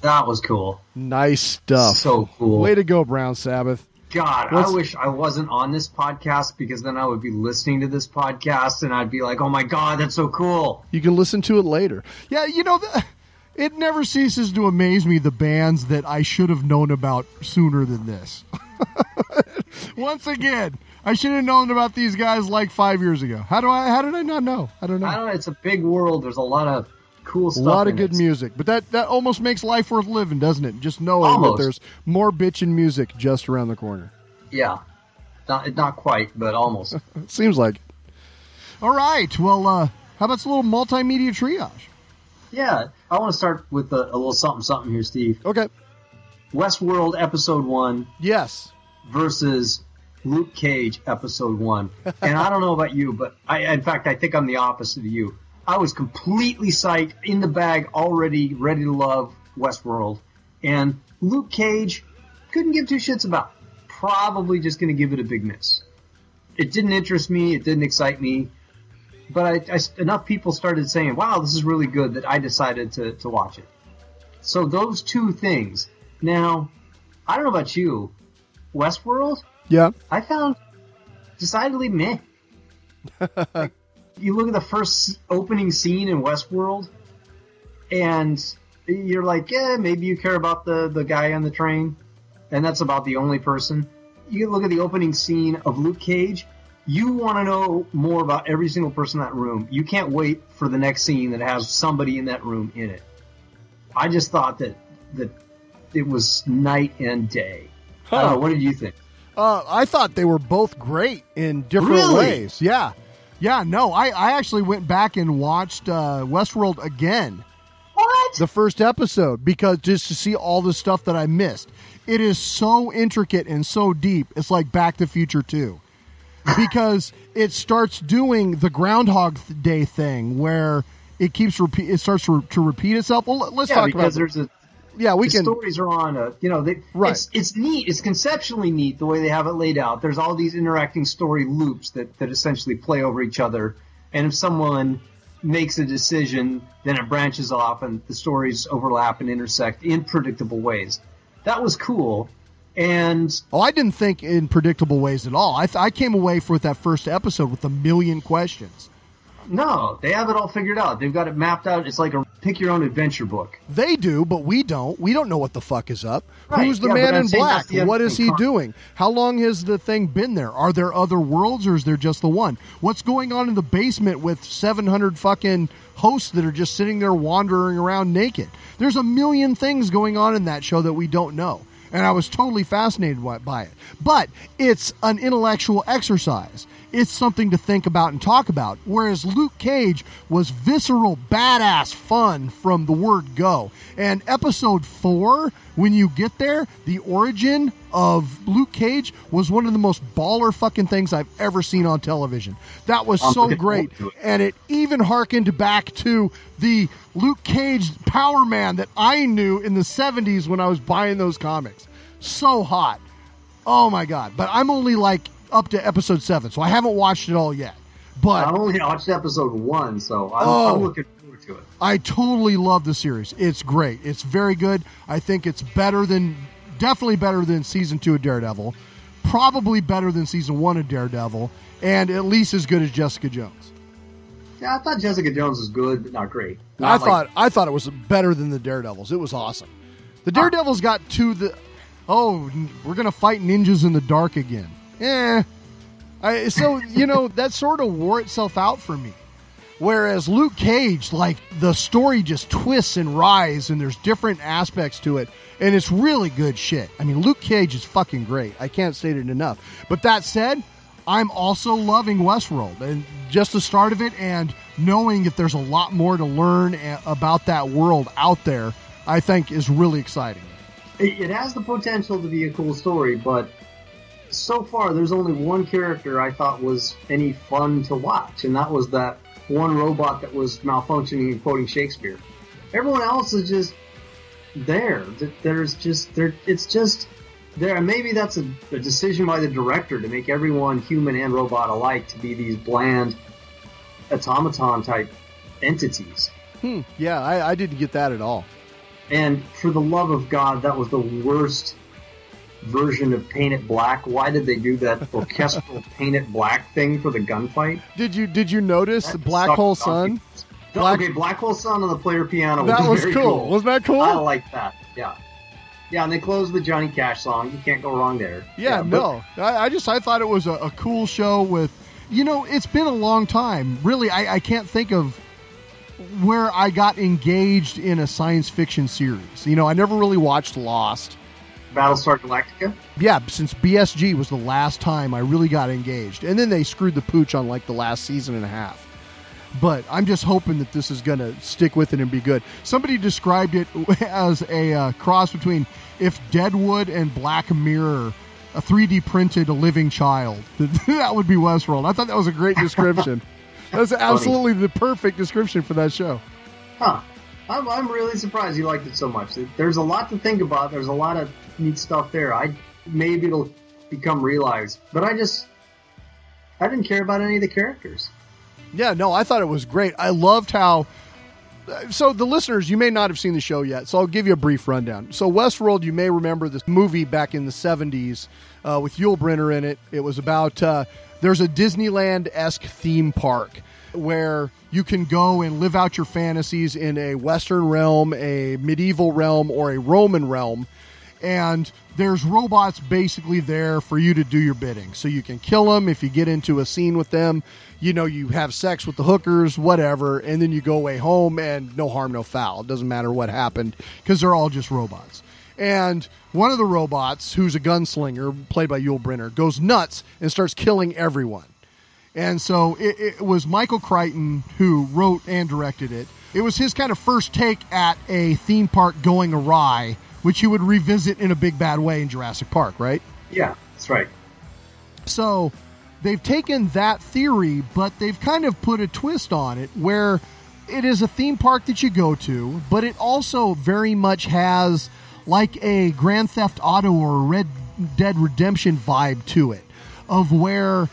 That was cool. Nice stuff. So cool. Way to go, Brown Sabbath. God, What's- I wish I wasn't on this podcast because then I would be listening to this podcast and I'd be like, "Oh my god, that's so cool!" You can listen to it later. Yeah, you know, the, it never ceases to amaze me the bands that I should have known about sooner than this. Once again, I should have known about these guys like five years ago. How do I? How did I not know? I don't know. I don't know. It's a big world. There's a lot of cool a lot of good it. music, but that that almost makes life worth living, doesn't it? Just knowing Almost. that there's more bitchin' music just around the corner. Yeah, not not quite, but almost. Seems like. All right. Well, uh, how about a little multimedia triage? yeah, I want to start with a, a little something something here, Steve. Okay. Westworld episode one. Yes. Versus Luke Cage episode one. and I don't know about you, but I, in fact, I think I'm the opposite of you. I was completely psyched, in the bag, already ready to love Westworld. And Luke Cage couldn't give two shits about. Probably just going to give it a big miss. It didn't interest me. It didn't excite me. But I, I- enough people started saying, "Wow, this is really good," that I decided to, to watch it. So those two things. Now, I don't know about you, Westworld. Yeah. I found decidedly meh. you look at the first opening scene in Westworld, and you're like, yeah, maybe you care about the, the guy on the train, and that's about the only person. You look at the opening scene of Luke Cage, you want to know more about every single person in that room. You can't wait for the next scene that has somebody in that room in it. I just thought that that it was night and day. I don't what did you think? Uh, I thought they were both great in different Really? ways. Yeah. Yeah, no, I, I actually went back and watched uh, Westworld again. What? The first episode, because just to see all the stuff that I missed. It is so intricate and so deep. It's like Back to the Future 2. Because it starts doing the Groundhog Day thing where it keeps repeat. It starts to, to repeat itself. Well, let's yeah, talk because about there's a yeah. We the can stories are on a you know they, Right. it's it's neat it's conceptually neat the way they have it laid out there's all these interacting story loops that that essentially play over each other and if someone makes a decision then it branches off and the stories overlap and intersect in predictable ways that was cool and Oh, I didn't think in predictable ways at all. I, th- I came away with that first episode with a million questions. No they have it all figured out they've got it mapped out it's like a pick your own adventure book They do, but we don't. We don't know what the fuck is up. Right, Who's the yeah, man in black? What is he doing? How long has the thing been there? Are there other worlds or is there just the one? What's going on in the basement with 700 fucking hosts that are just sitting there wandering around naked? There's a million things going on in that show that we don't know. And I was totally fascinated by- by it. But it's an intellectual exercise. It's something to think about and talk about. Whereas Luke Cage was visceral, badass fun from the word go. And episode four, when you get there, the origin of Luke Cage was one of the most baller fucking things I've ever seen on television. That was so great. forward to it. And it even harkened back to the Luke Cage Power Man that I knew in the 70s when I was buying those comics. So hot. Oh my god! But I'm only like up to episode seven, so I haven't watched it all yet. But i only watched episode one so i'm, Oh. I'm looking forward to it I totally love the series. It's great. It's very good. I think it's better than, definitely better than season two of Daredevil, probably better than season one of Daredevil, and at least as good as Jessica Jones. yeah i thought jessica jones was good but not great I like- thought I thought it was better than the Daredevils. It was awesome. The ah. Daredevils got to the oh we're gonna fight ninjas in the dark again. Eh. I, so you know that sort of wore itself out for me. Whereas Luke Cage, like the story just twists and writhes, and there's different aspects to it, and it's really good shit. I mean, Luke Cage is fucking great. I can't state it enough. But that said, I'm also loving Westworld, and just the start of it, and knowing that there's a lot more to learn about that world out there, I think is really exciting. It, it has the potential to be a cool story, but so far there's only one character I thought was any fun to watch, and that was that one robot that was malfunctioning and quoting Shakespeare. Everyone else is just there. There's just there. It's just there. and Maybe that's a, a decision by the director to make everyone human and robot alike to be these bland automaton type entities. Hmm. Yeah, I, I didn't get that at all. And for the love of God, that was the worst version of Paint It Black. Why did they do that orchestral Paint It Black thing for the gunfight? Did you did you notice That Black Hole. Sun? Black- okay, Black Hole Sun on the player piano That was very cool. Wasn't that cool? I like that. Yeah. Yeah, and they closed with Johnny Cash song. You can't go wrong there. Yeah, but- no. I, I just I thought it was a, a cool show with you know, it's been a long time. Really, I, I can't think of where I got engaged in a science fiction series. You know, I never really watched Lost. Battlestar Galactica? Yeah, since BSG was the last time I really got engaged. And then they screwed the pooch on like the last season and a half. But I'm just hoping that this is going to stick with it and be good. Somebody described it as a uh, cross between if Deadwood and Black Mirror a 3D printed a living child. that would be Westworld. I thought that was a great description. That's absolutely the perfect description for that show. Huh. I'm, I'm really surprised you liked it so much. There's a lot to think about. There's a lot of neat stuff there. I maybe it'll become realized, but I just I didn't care about any of the characters. Yeah, no, I thought it was great. I loved how. So, the listeners, you may not have seen the show yet, so I'll give you a brief rundown. So, Westworld, you may remember this movie back in the 70s uh, with Yul Brynner in it. It was about uh, there's a Disneyland esque theme park where you can go and live out your fantasies in a Western realm, a medieval realm, or a Roman realm and there's robots basically there for you to do your bidding. So you can kill them if you get into a scene with them. You know, you have sex with the hookers, whatever, and then you go away home and no harm, no foul. It doesn't matter what happened because they're all just robots. And one of the robots, who's a gunslinger, played by Yul Brynner, goes nuts and starts killing everyone. And so it, it was Michael Crichton who wrote and directed it. It was his kind of first take at a theme park going awry, which he would revisit in a big bad way in Jurassic Park, right? Yeah, that's right. So they've taken that theory, but they've kind of put a twist on it where it is a theme park that you go to, but it also very much has like a Grand Theft Auto or Red Dead Redemption vibe to it, of where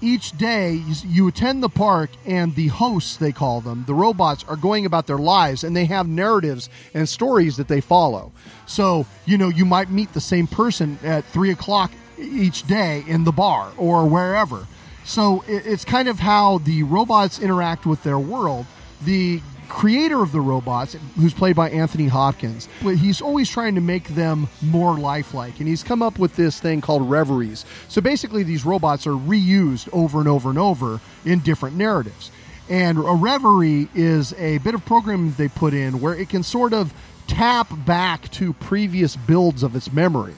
each day you- attend the park and the hosts, they call them, the robots, are going about their lives and they have narratives and stories that they follow. So, you know, you might meet the same person at three o'clock each day in the bar or wherever. So it, it's kind of how the robots interact with their world. The creator of the robots, who's played by Anthony Hopkins, but he's always trying to make them more lifelike. And he's come up with this thing called reveries. So basically, these robots are reused over and over and over in different narratives. And a reverie is a bit of programming they put in where it can sort of tap back to previous builds of its memory.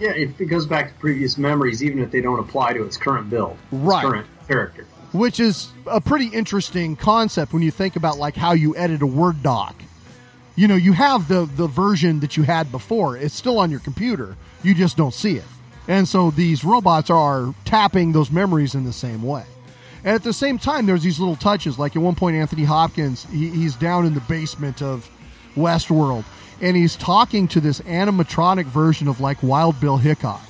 Yeah, it, goes back to previous memories, even if they don't apply to its current build, Right. current character. Which is a pretty interesting concept when you think about like how you edit a word doc. You know you have the the version that you had before. It's still on your computer. You just don't see it. And so these robots are tapping those memories in the same way. And at the same time there's these little touches. Like at one point anthony hopkins he, he's down in the basement of westworld and he's talking to this animatronic version of like wild bill hickok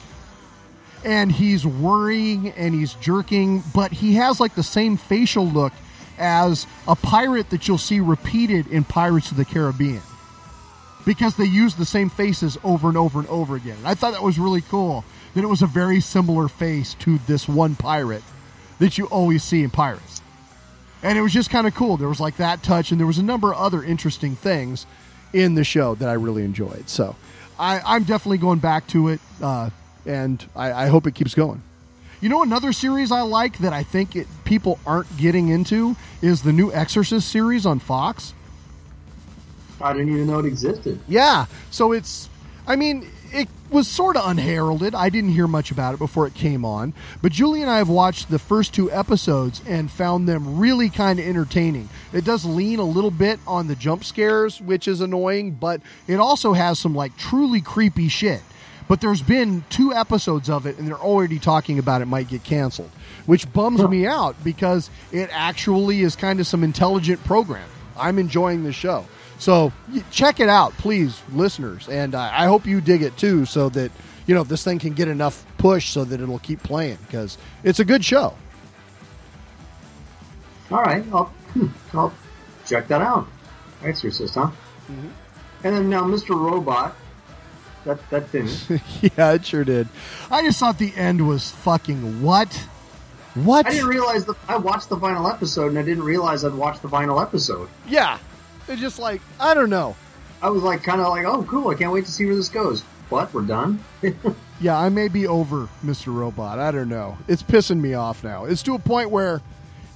and he's worrying and he's jerking, but he has like the same facial look as a pirate that you'll see repeated in Pirates of the Caribbean because they use the same faces over and over and over again. And I thought that was really cool that it was a very similar face to this one pirate that you always see in Pirates. And it was just kind of cool. There was like that touch, and there was a number of other interesting things in the show that I really enjoyed. So I, I'm definitely going back to it, uh, and I, I hope it keeps going. You know, another series I like that I think it, people aren't getting into is the new Exorcist series on Fox. I didn't even know it existed. Yeah. So it's, I mean, it was sort of unheralded. I didn't hear much about it before it came on. But Julie and I have watched the first two episodes and found them really kind of entertaining. It does lean a little bit on the jump scares, which is annoying, but it also has some like truly creepy shit. But there's been two episodes of it, and they're already talking about it might get canceled, which bums me out because it actually is kind of some intelligent program. I'm enjoying the show. So check it out, please, listeners, and uh, I hope you dig it too, so that you know this thing can get enough push so that it'll keep playing because it's a good show. All right, I'll, hmm, I'll check that out. Exorcist, huh? Mm-hmm. And then now Mr. Robot. That that finished. yeah, it sure did. I just thought the end was fucking what? What? I didn't realize that I watched the final episode, and I didn't realize I'd watched the final episode. Yeah, it's just like I don't know. I was like, kind of like, oh, cool! I can't wait to see where this goes. What? We're done? Yeah, I may be over Mr. Robot. I don't know. It's pissing me off now. It's to a point where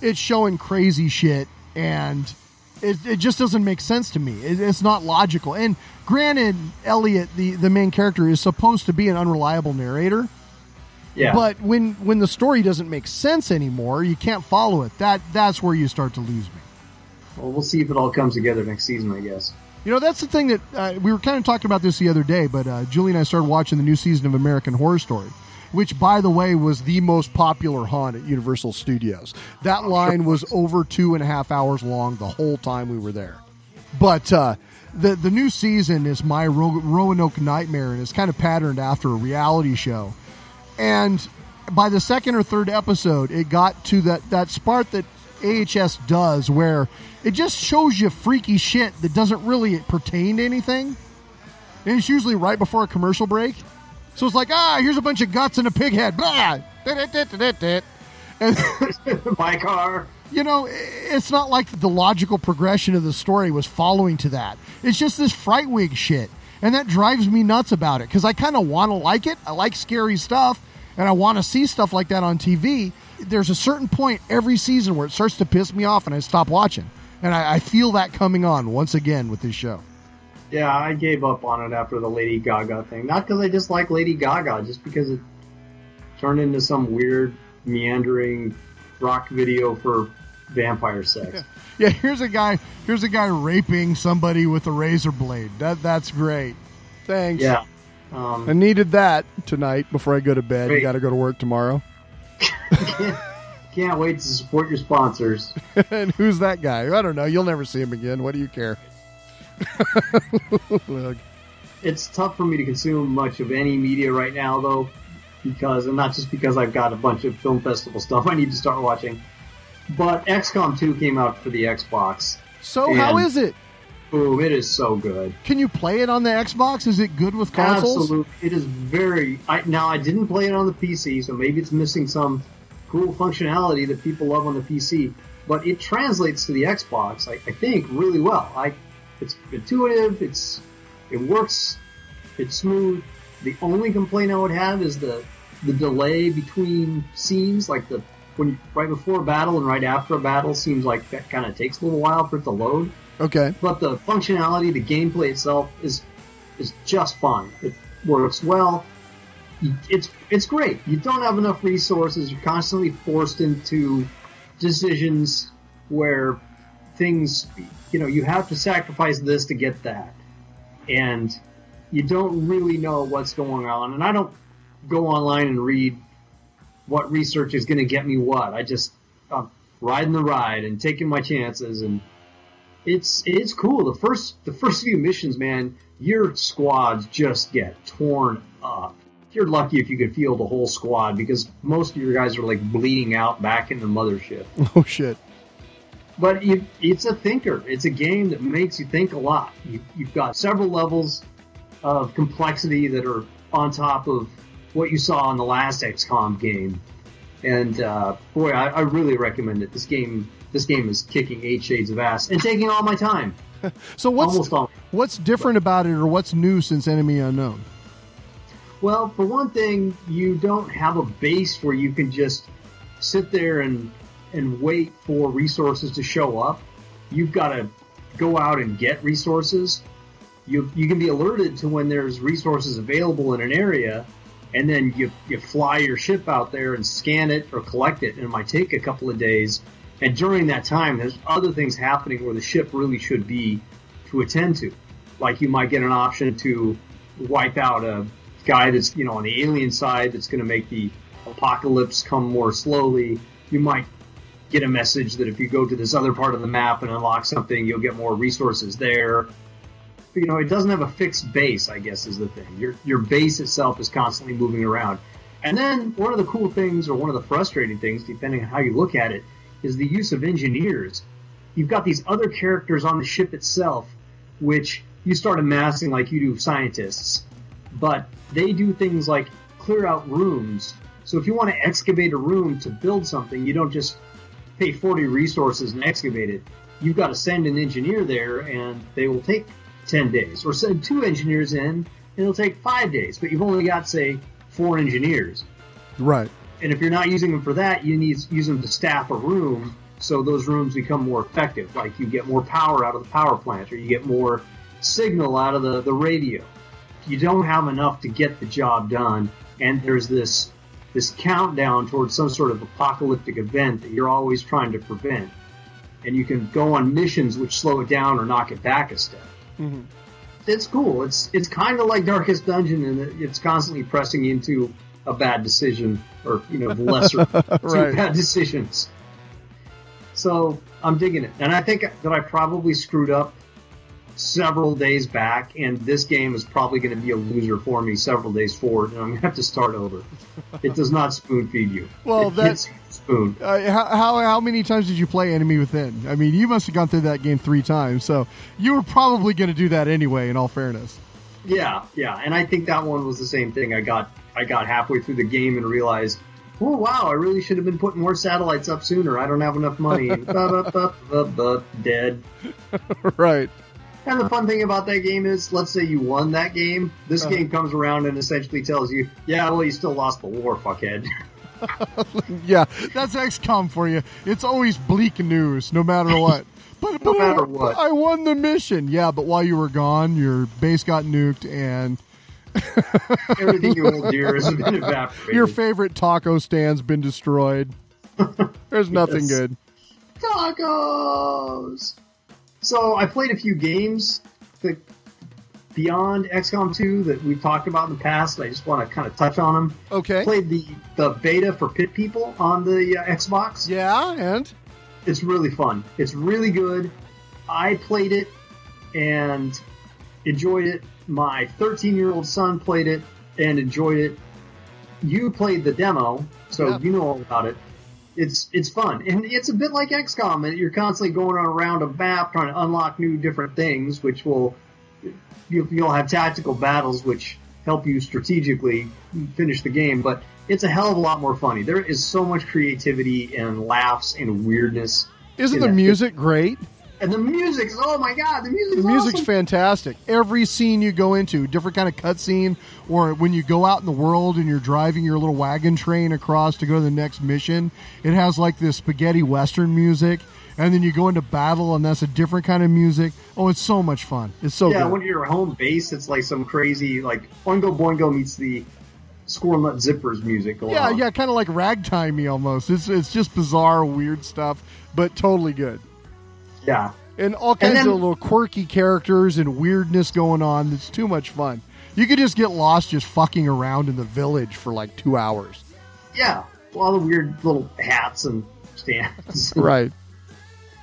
it's showing crazy shit and it, it just doesn't make sense to me. It, it's not logical. And granted, Elliot, the, the main character, is supposed to be an unreliable narrator. Yeah. But when when the story doesn't make sense anymore, you can't follow it. That that's where you start to lose me. well, we'll see if it all comes together next season, I guess. You know, that's the thing that uh, we were kind of talking about this the other day, but uh, Julie and I started watching the new season of American Horror Story, which, by the way, was the most popular haunt at Universal Studios. That line was over two and a half hours long the whole time we were there. But uh, the the new season is my Ro- Roanoke Nightmare, and it's kind of patterned after a reality show. And by the second or third episode, it got to that that part that AHS does where it just shows you freaky shit that doesn't really pertain to anything. And it's usually right before a commercial break. So it's like, ah, here's a bunch of guts and a pig head. Blah. And My car. You know, it's not like the logical progression of the story was following to that. It's just this fright wig shit. And that drives me nuts about it because I kind of want to like it. I like scary stuff and I want to see stuff like that on TV. There's a certain point every season where it starts to piss me off and I stop watching. And I, I feel that coming on once again with this show. Yeah, I gave up on it after the Lady Gaga thing. Not because I dislike Lady Gaga, just because it turned into some weird, meandering rock video for vampire sex. Yeah, here's a guy. Here's a guy raping somebody with a razor blade. That that's great. Thanks. Yeah. Um, I needed that tonight before I go to bed. You Got to go to work tomorrow. Can't wait to support your sponsors. and who's that guy? I don't know. You'll never see him again. What do you care? Look. It's tough for me to consume much of any media right now, though, because, and not just because I've got a bunch of film festival stuff I need to start watching, but XCOM 2 came out for the Xbox. So how is it? Boom, it is so good. Can you play it on the Xbox? Is it good with consoles? Absolutely, it is very. I, now I didn't play it on the PC, so maybe it's missing some cool functionality that people love on the PC. But it translates to the Xbox, I, I think, really well. I, it's intuitive. It's it works. It's smooth. The only complaint I would have is the the delay between scenes, like the when you, right before a battle and right after a battle, seems like that kind of takes a little while for it to load. Okay. But the functionality, the gameplay itself is is just fine. It works well. It's it's great. You don't have enough resources. You're constantly forced into decisions where things, you know, you have to sacrifice this to get that, and you don't really know what's going on. And I don't go online and read what research is going to get me what. I just I'm riding the ride and taking my chances and it's it's cool. The first the first few missions, man, your squads just get torn up. You're lucky if you could feel the whole squad because most of your guys are like bleeding out back in the mothership. Oh shit. But you, it's a thinker. It's a game that makes you think a lot. You, you've got several levels of complexity that are on top of what you saw in the last XCOM game. And uh, boy, I, I really recommend it. This game, this game is kicking eight shades of ass and taking all my time. So what's what's different about it, or what's new since Enemy Unknown? Well, for one thing, you don't have a base where you can just sit there and and wait for resources to show up. You've got to go out and get resources. You you can be alerted to when there's resources available in an area, and then you you fly your ship out there and scan it or collect it, and it might take a couple of days. And during that time, there's other things happening where the ship really should be to attend to. Like you might get an option to wipe out a guy that's you know on the alien side that's going to make the apocalypse come more slowly. You might get a message that if you go to this other part of the map and unlock something, you'll get more resources there. You know, it doesn't have a fixed base. I guess is the thing. Your your base itself is constantly moving around. And then one of the cool things, or one of the frustrating things, depending on how you look at it, is the use of engineers. you've got these other characters on the ship itself, which you start amassing like you do scientists, but they do things like clear out rooms. So if you want to excavate a room to build something, you don't just pay 40 resources and excavate it. You've got to send an engineer there and they will take 10 days. Or send two engineers in and it'll take five days. But you've only got, say, four engineers. Right. And if you're not using them for that, you need to use them to staff a room so those rooms become more effective. Like you get more power out of the power plant or you get more signal out of the, the radio. You don't have enough to get the job done. And there's this this countdown towards some sort of apocalyptic event that you're always trying to prevent. And you can go on missions which slow it down or knock it back a step. Mm-hmm. It's cool. It's it's kind of like Darkest Dungeon, and it's constantly pressing into a bad decision or you know the lesser Right. two bad decisions. So I'm digging it, and I think that I probably screwed up several days back, and this game is probably going to be a loser for me several days forward, and I'm going to have to start over. It does not spoon feed you. Well, it that's- spoon. Uh, how, how how many times did you play Enemy Within? I mean, you must have gone through that game three times, so you were probably going to do that anyway. In all fairness, Yeah, yeah, and I think that one was the same thing. I got I got halfway through the game and realized, oh wow, I really should have been putting more satellites up sooner. I don't have enough money. Dead. right? And the fun thing about that game is, let's say you won that game, this Uh-huh. game comes around and essentially tells you, yeah, well, you still lost the war, fuckhead. Yeah, that's XCOM for you. It's always bleak news, no matter what. But, No but matter I, what. I won the mission. Yeah, but while you were gone, your base got nuked and Everything you hold dear has been evaporated. your favorite taco stand's been destroyed. There's nothing Yes. good. Tacos. So I played a few games that beyond XCOM 2 that we've talked about in the past. I just want to kind of touch on them. Okay. Played the the beta for Pit People on the uh, Xbox. Yeah, and it's really fun. It's really good. I played it and enjoyed it. My 13 year old son played it and enjoyed it. You played the demo, so Yep. you know all about it. It's it's fun and it's a bit like XCOM. and You're constantly going around a map trying to unlock new different things, which will you- you'll have tactical battles which help you strategically finish the game. But it's a hell of a lot more funny. There is so much creativity and laughs and weirdness. Isn't the music great? And the music's oh my god, the music's The music's awesome. fantastic. Every scene you go into, different kind of cutscene, or when you go out in the world and you're driving your little wagon train across to go to the next mission, it has like this spaghetti western music, and then you go into battle and that's a different kind of music. Oh, it's so much fun. It's so yeah, good. when you're home base, it's like some crazy like Oingo Boingo meets the Squirrel Nut Zippers music yeah, on. yeah, kind of like ragtimey almost. It's it's just bizarre, weird stuff, but totally good. Yeah. And all kinds then- of little quirky characters and weirdness going on. It's too much fun. You could just get lost just fucking around in the village for like two hours. Yeah, all the weird little hats and stands. Right.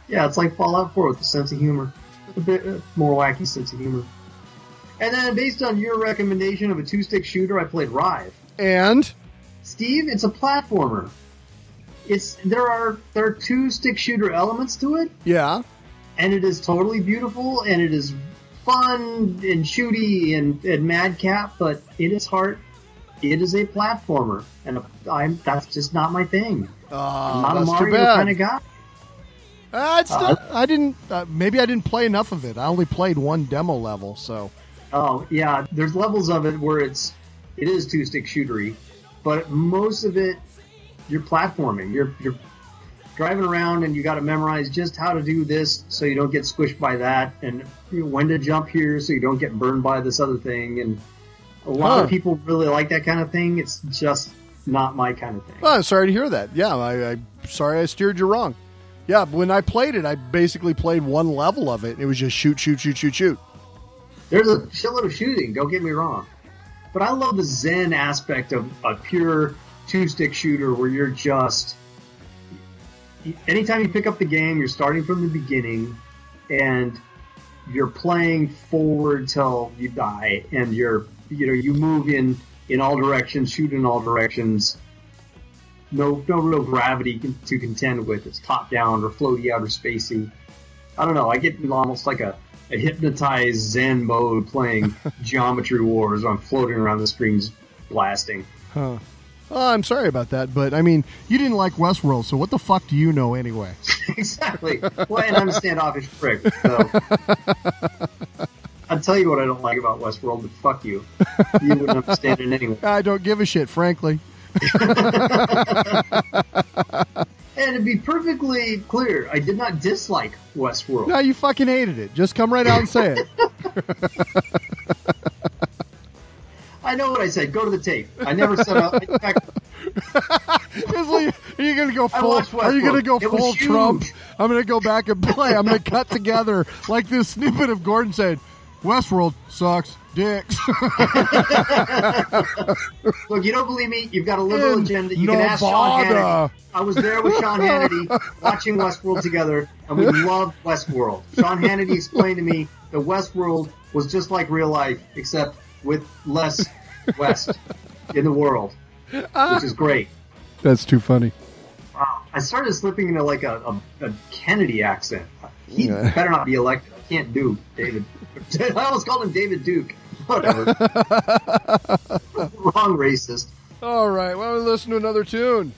Yeah, it's like Fallout 4 with a sense of humor. A bit more wacky sense of humor. And then, based on your recommendation of a two stick shooter, I played Rive. And Steve, it's a platformer. It's there are there are two stick shooter elements to it, yeah, and it is totally beautiful and it is fun and shooty and, and madcap, but in its heart, it is a platformer, and I'm that's just not my thing. I'm not a Mario kind of guy. Uh, it's not, I didn't. Uh, maybe I didn't play enough of it. I only played one demo level, so Oh yeah, there's levels of it where it's it is two stick shootery, but most of it you're platforming. You're you're driving around and you got to memorize just how to do this so you don't get squished by that, and you know, when to jump here so you don't get burned by this other thing. And a lot Huh. of people really like that kind of thing. It's just not my kind of thing. Well, I'm sorry to hear that. Yeah, I, I'm sorry I steered you wrong. Yeah, when I played it, I basically played one level of it. It was just shoot, shoot, shoot, shoot, shoot. There's a shitload of shooting, don't get me wrong. But I love the Zen aspect of a pure two stick shooter where you're just. Anytime you pick up the game, you're starting from the beginning and you're playing forward till you die and you're, you know, you move in, in all directions, shoot in all directions. No, no real gravity to contend with. It's top down or floaty outer spacey. I don't know. I get almost like a, a hypnotized Zen mode playing Geometry Wars. Where I'm floating around the screens, blasting. Huh. Oh, I'm sorry about that, but I mean, you didn't like Westworld, so what the fuck do you know anyway? exactly. Well, and I'm a standoffish prick. So. I'll tell you what I don't like about Westworld, but fuck you. You wouldn't understand it anyway. I don't give a shit, frankly. And to be perfectly clear, I did not dislike Westworld. No, you fucking hated it. Just come right out and say it. I know what I said. Go to the tape. I never said. Uh, in fact, like, are you gonna go full? Are you gonna go It full. Trump? I'm gonna go back and play. I'm gonna cut together like this snippet of Gordon saying, "Westworld sucks, dicks." look, you don't believe me? You've got a liberal In agenda. You can ask Sean Hannity. I was there with Sean Hannity watching Westworld together, and we loved Westworld. Sean Hannity explained to me that Westworld was just like real life, except with less West in the world, which is great. That's too funny. Wow. I started slipping into like a, a, a Kennedy accent. He Yeah. better not be elected. I can't do David. I almost called him David Duke. Whatever. Wrong racist. All right, why don't we listen to another tune?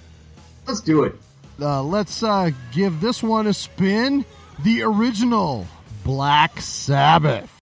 Let's do it. Uh, let's uh, give this one a spin. The original Black Sabbath.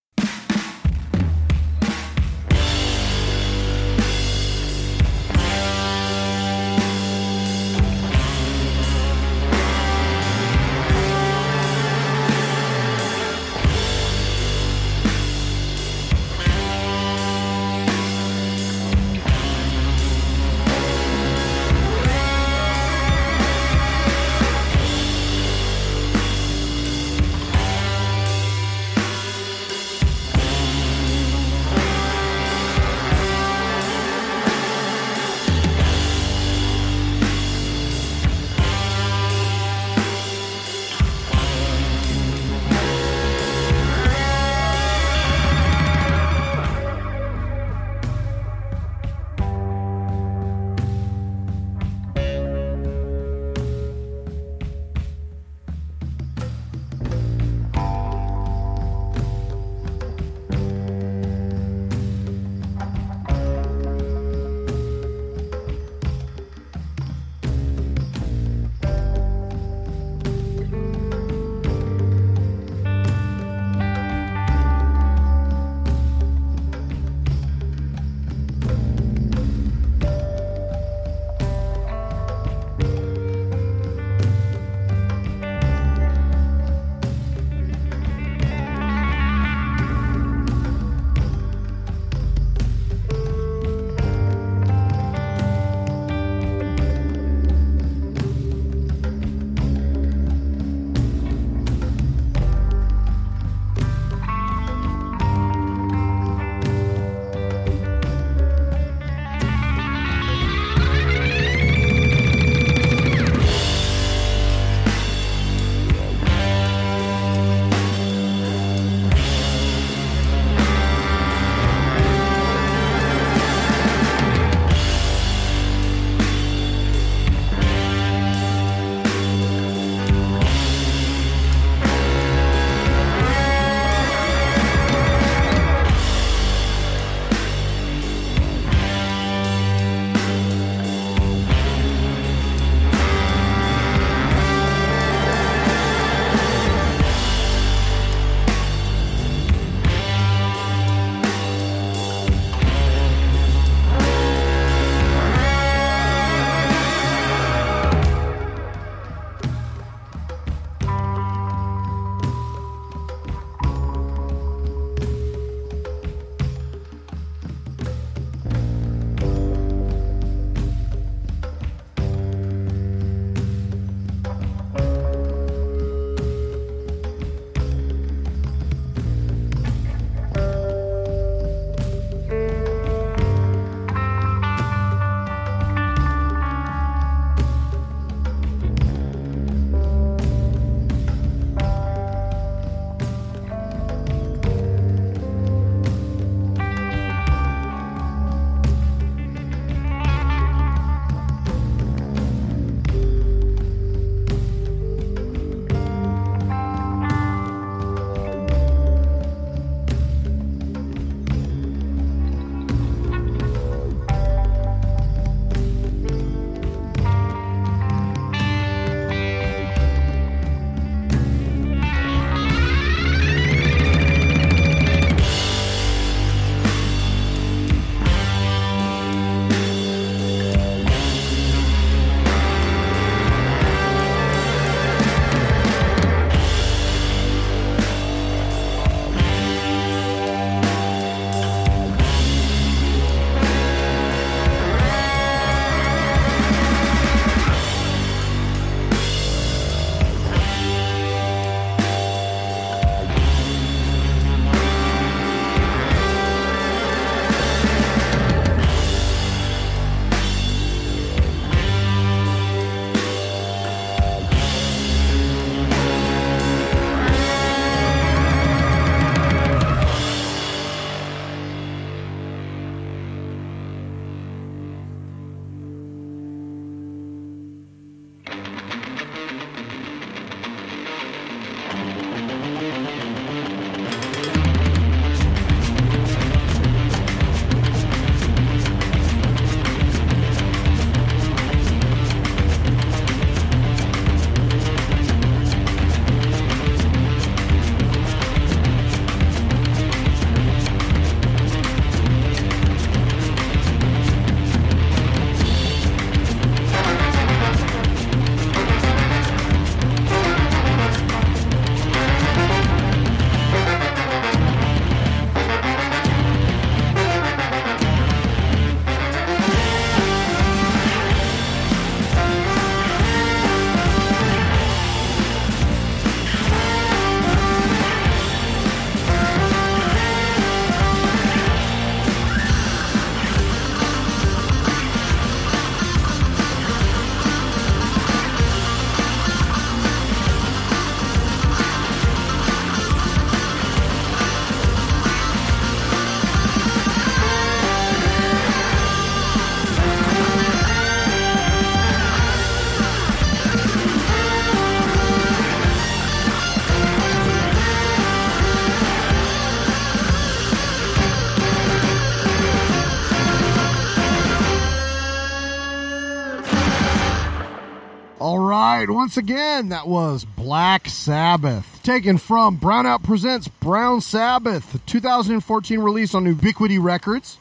Right, once again, that was Black Sabbath, taken from Brownout Presents Brown Sabbath, 2014 release on Ubiquity Records.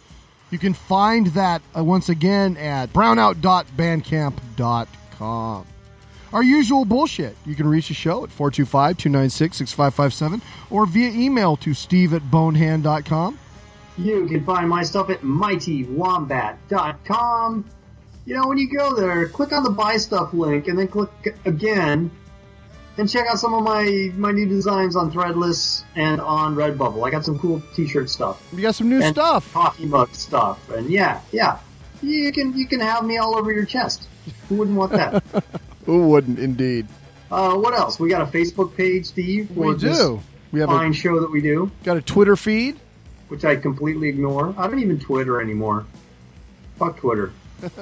You can find that uh, once again at brownout.bandcamp.com. Our usual bullshit. You can reach the show at 425 296 6557 or via email to steve at bonehand.com. You can find my stuff at mightywombat.com. You know, when you go there, click on the buy stuff link and then click again and check out some of my, my new designs on Threadless and on Redbubble. I got some cool t-shirt stuff. You got some new stuff. Coffee mug stuff. And yeah, yeah. You can you can have me all over your chest. Who wouldn't want that? Who wouldn't, indeed? uh, what else? We got a Facebook page, Steve. We do. We have fine a, show that we do. got a Twitter feed. which I completely ignore. I don't even Twitter anymore. Fuck Twitter.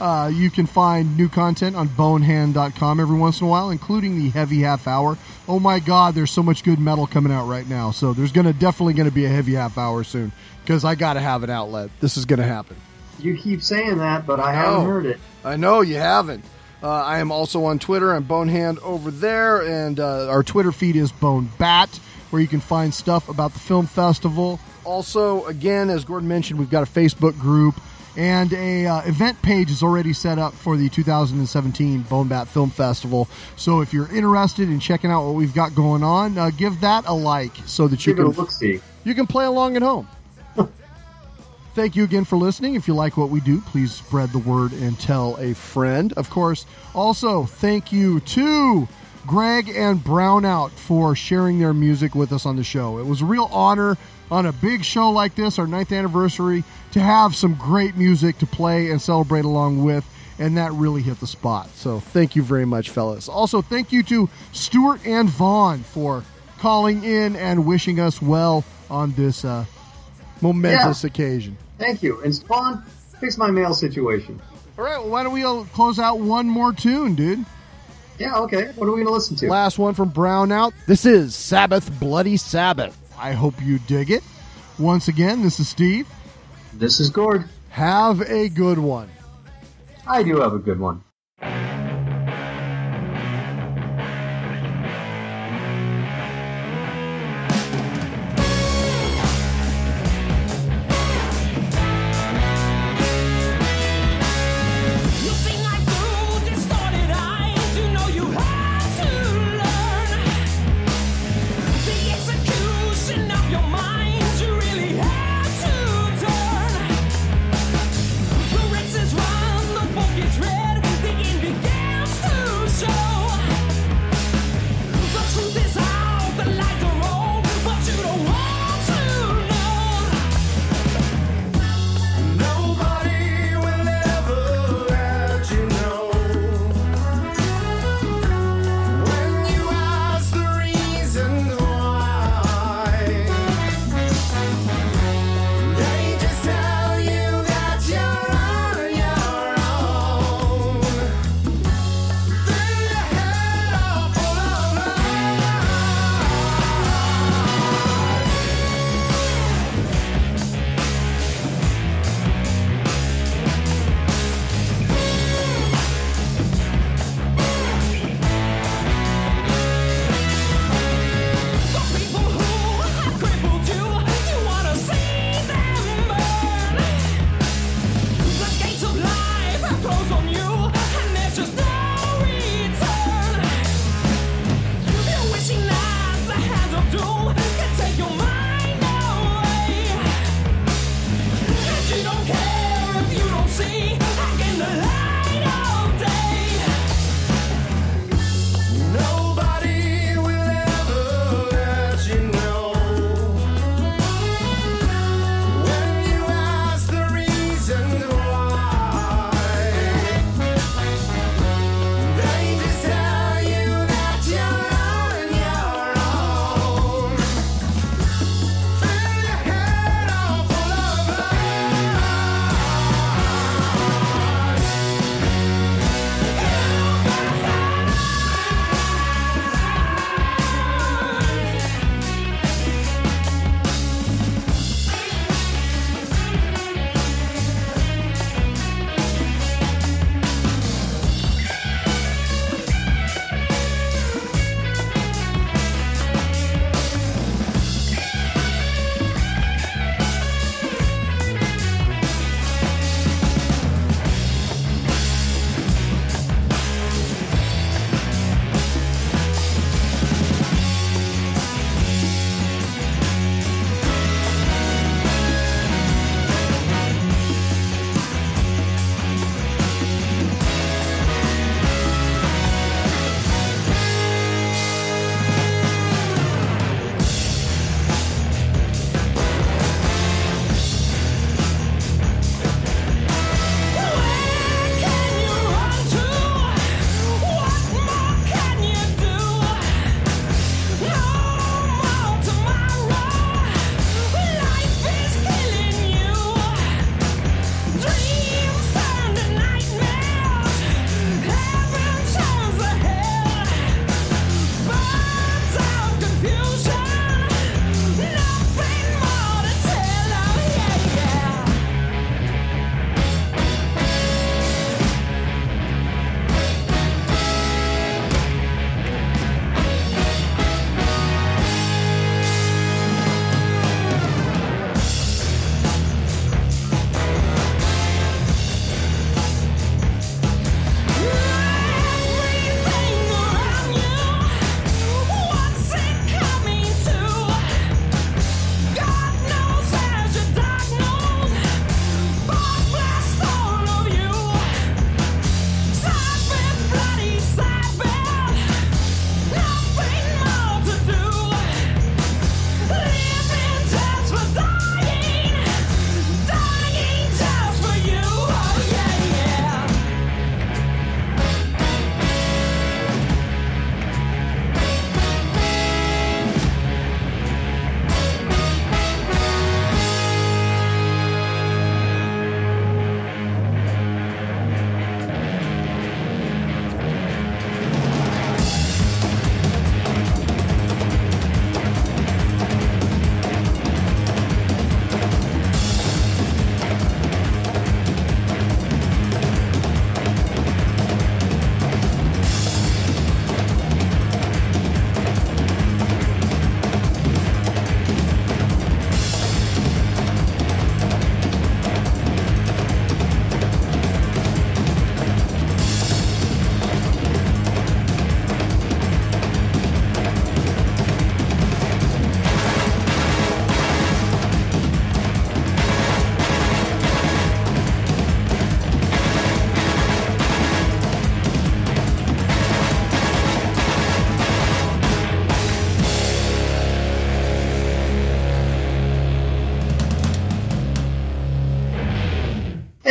Uh, you can find new content on bonehand.com every once in a while, including the heavy half hour. Oh my god, there's so much good metal coming out right now. So there's gonna definitely gonna be a heavy half hour soon because I gotta have an outlet. This is gonna happen. You keep saying that, but I I haven't heard it. I know you haven't. Uh, I am also on Twitter. I'm Bonehand over there, and uh, our Twitter feed is Bonebat, where you can find stuff about the film festival. Also, again, as Gordon mentioned, we've got a Facebook group and a uh, event page is already set up for the 2017 Bonebat Film Festival. So if you're interested in checking out what we've got going on, uh, give that a like so that you Give can you can play along at home. Thank you again for listening. If you like what we do, please spread the word and tell a friend. Of course, also thank you to Greg and Brownout for sharing their music with us on the show. It was a real honor on a big show like this, our ninth anniversary, to have some great music to play and celebrate along with. And that really hit the spot. So thank you very much, fellas. Also, thank you to Stuart and Vaughn for calling in and wishing us well on this uh, momentous occasion. Thank you. And Spawn, fix my mail situation. All right, well, why don't we close out one more tune, dude? Yeah, okay. What are we going to listen to? Last one from Brownout. This is Sabbath Bloody Sabbath. I hope you dig it. Once again, this is Steve. This is Gord. Have a good one. I do have a good one.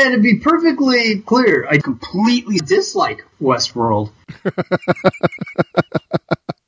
And to be perfectly clear, I completely dislike Westworld.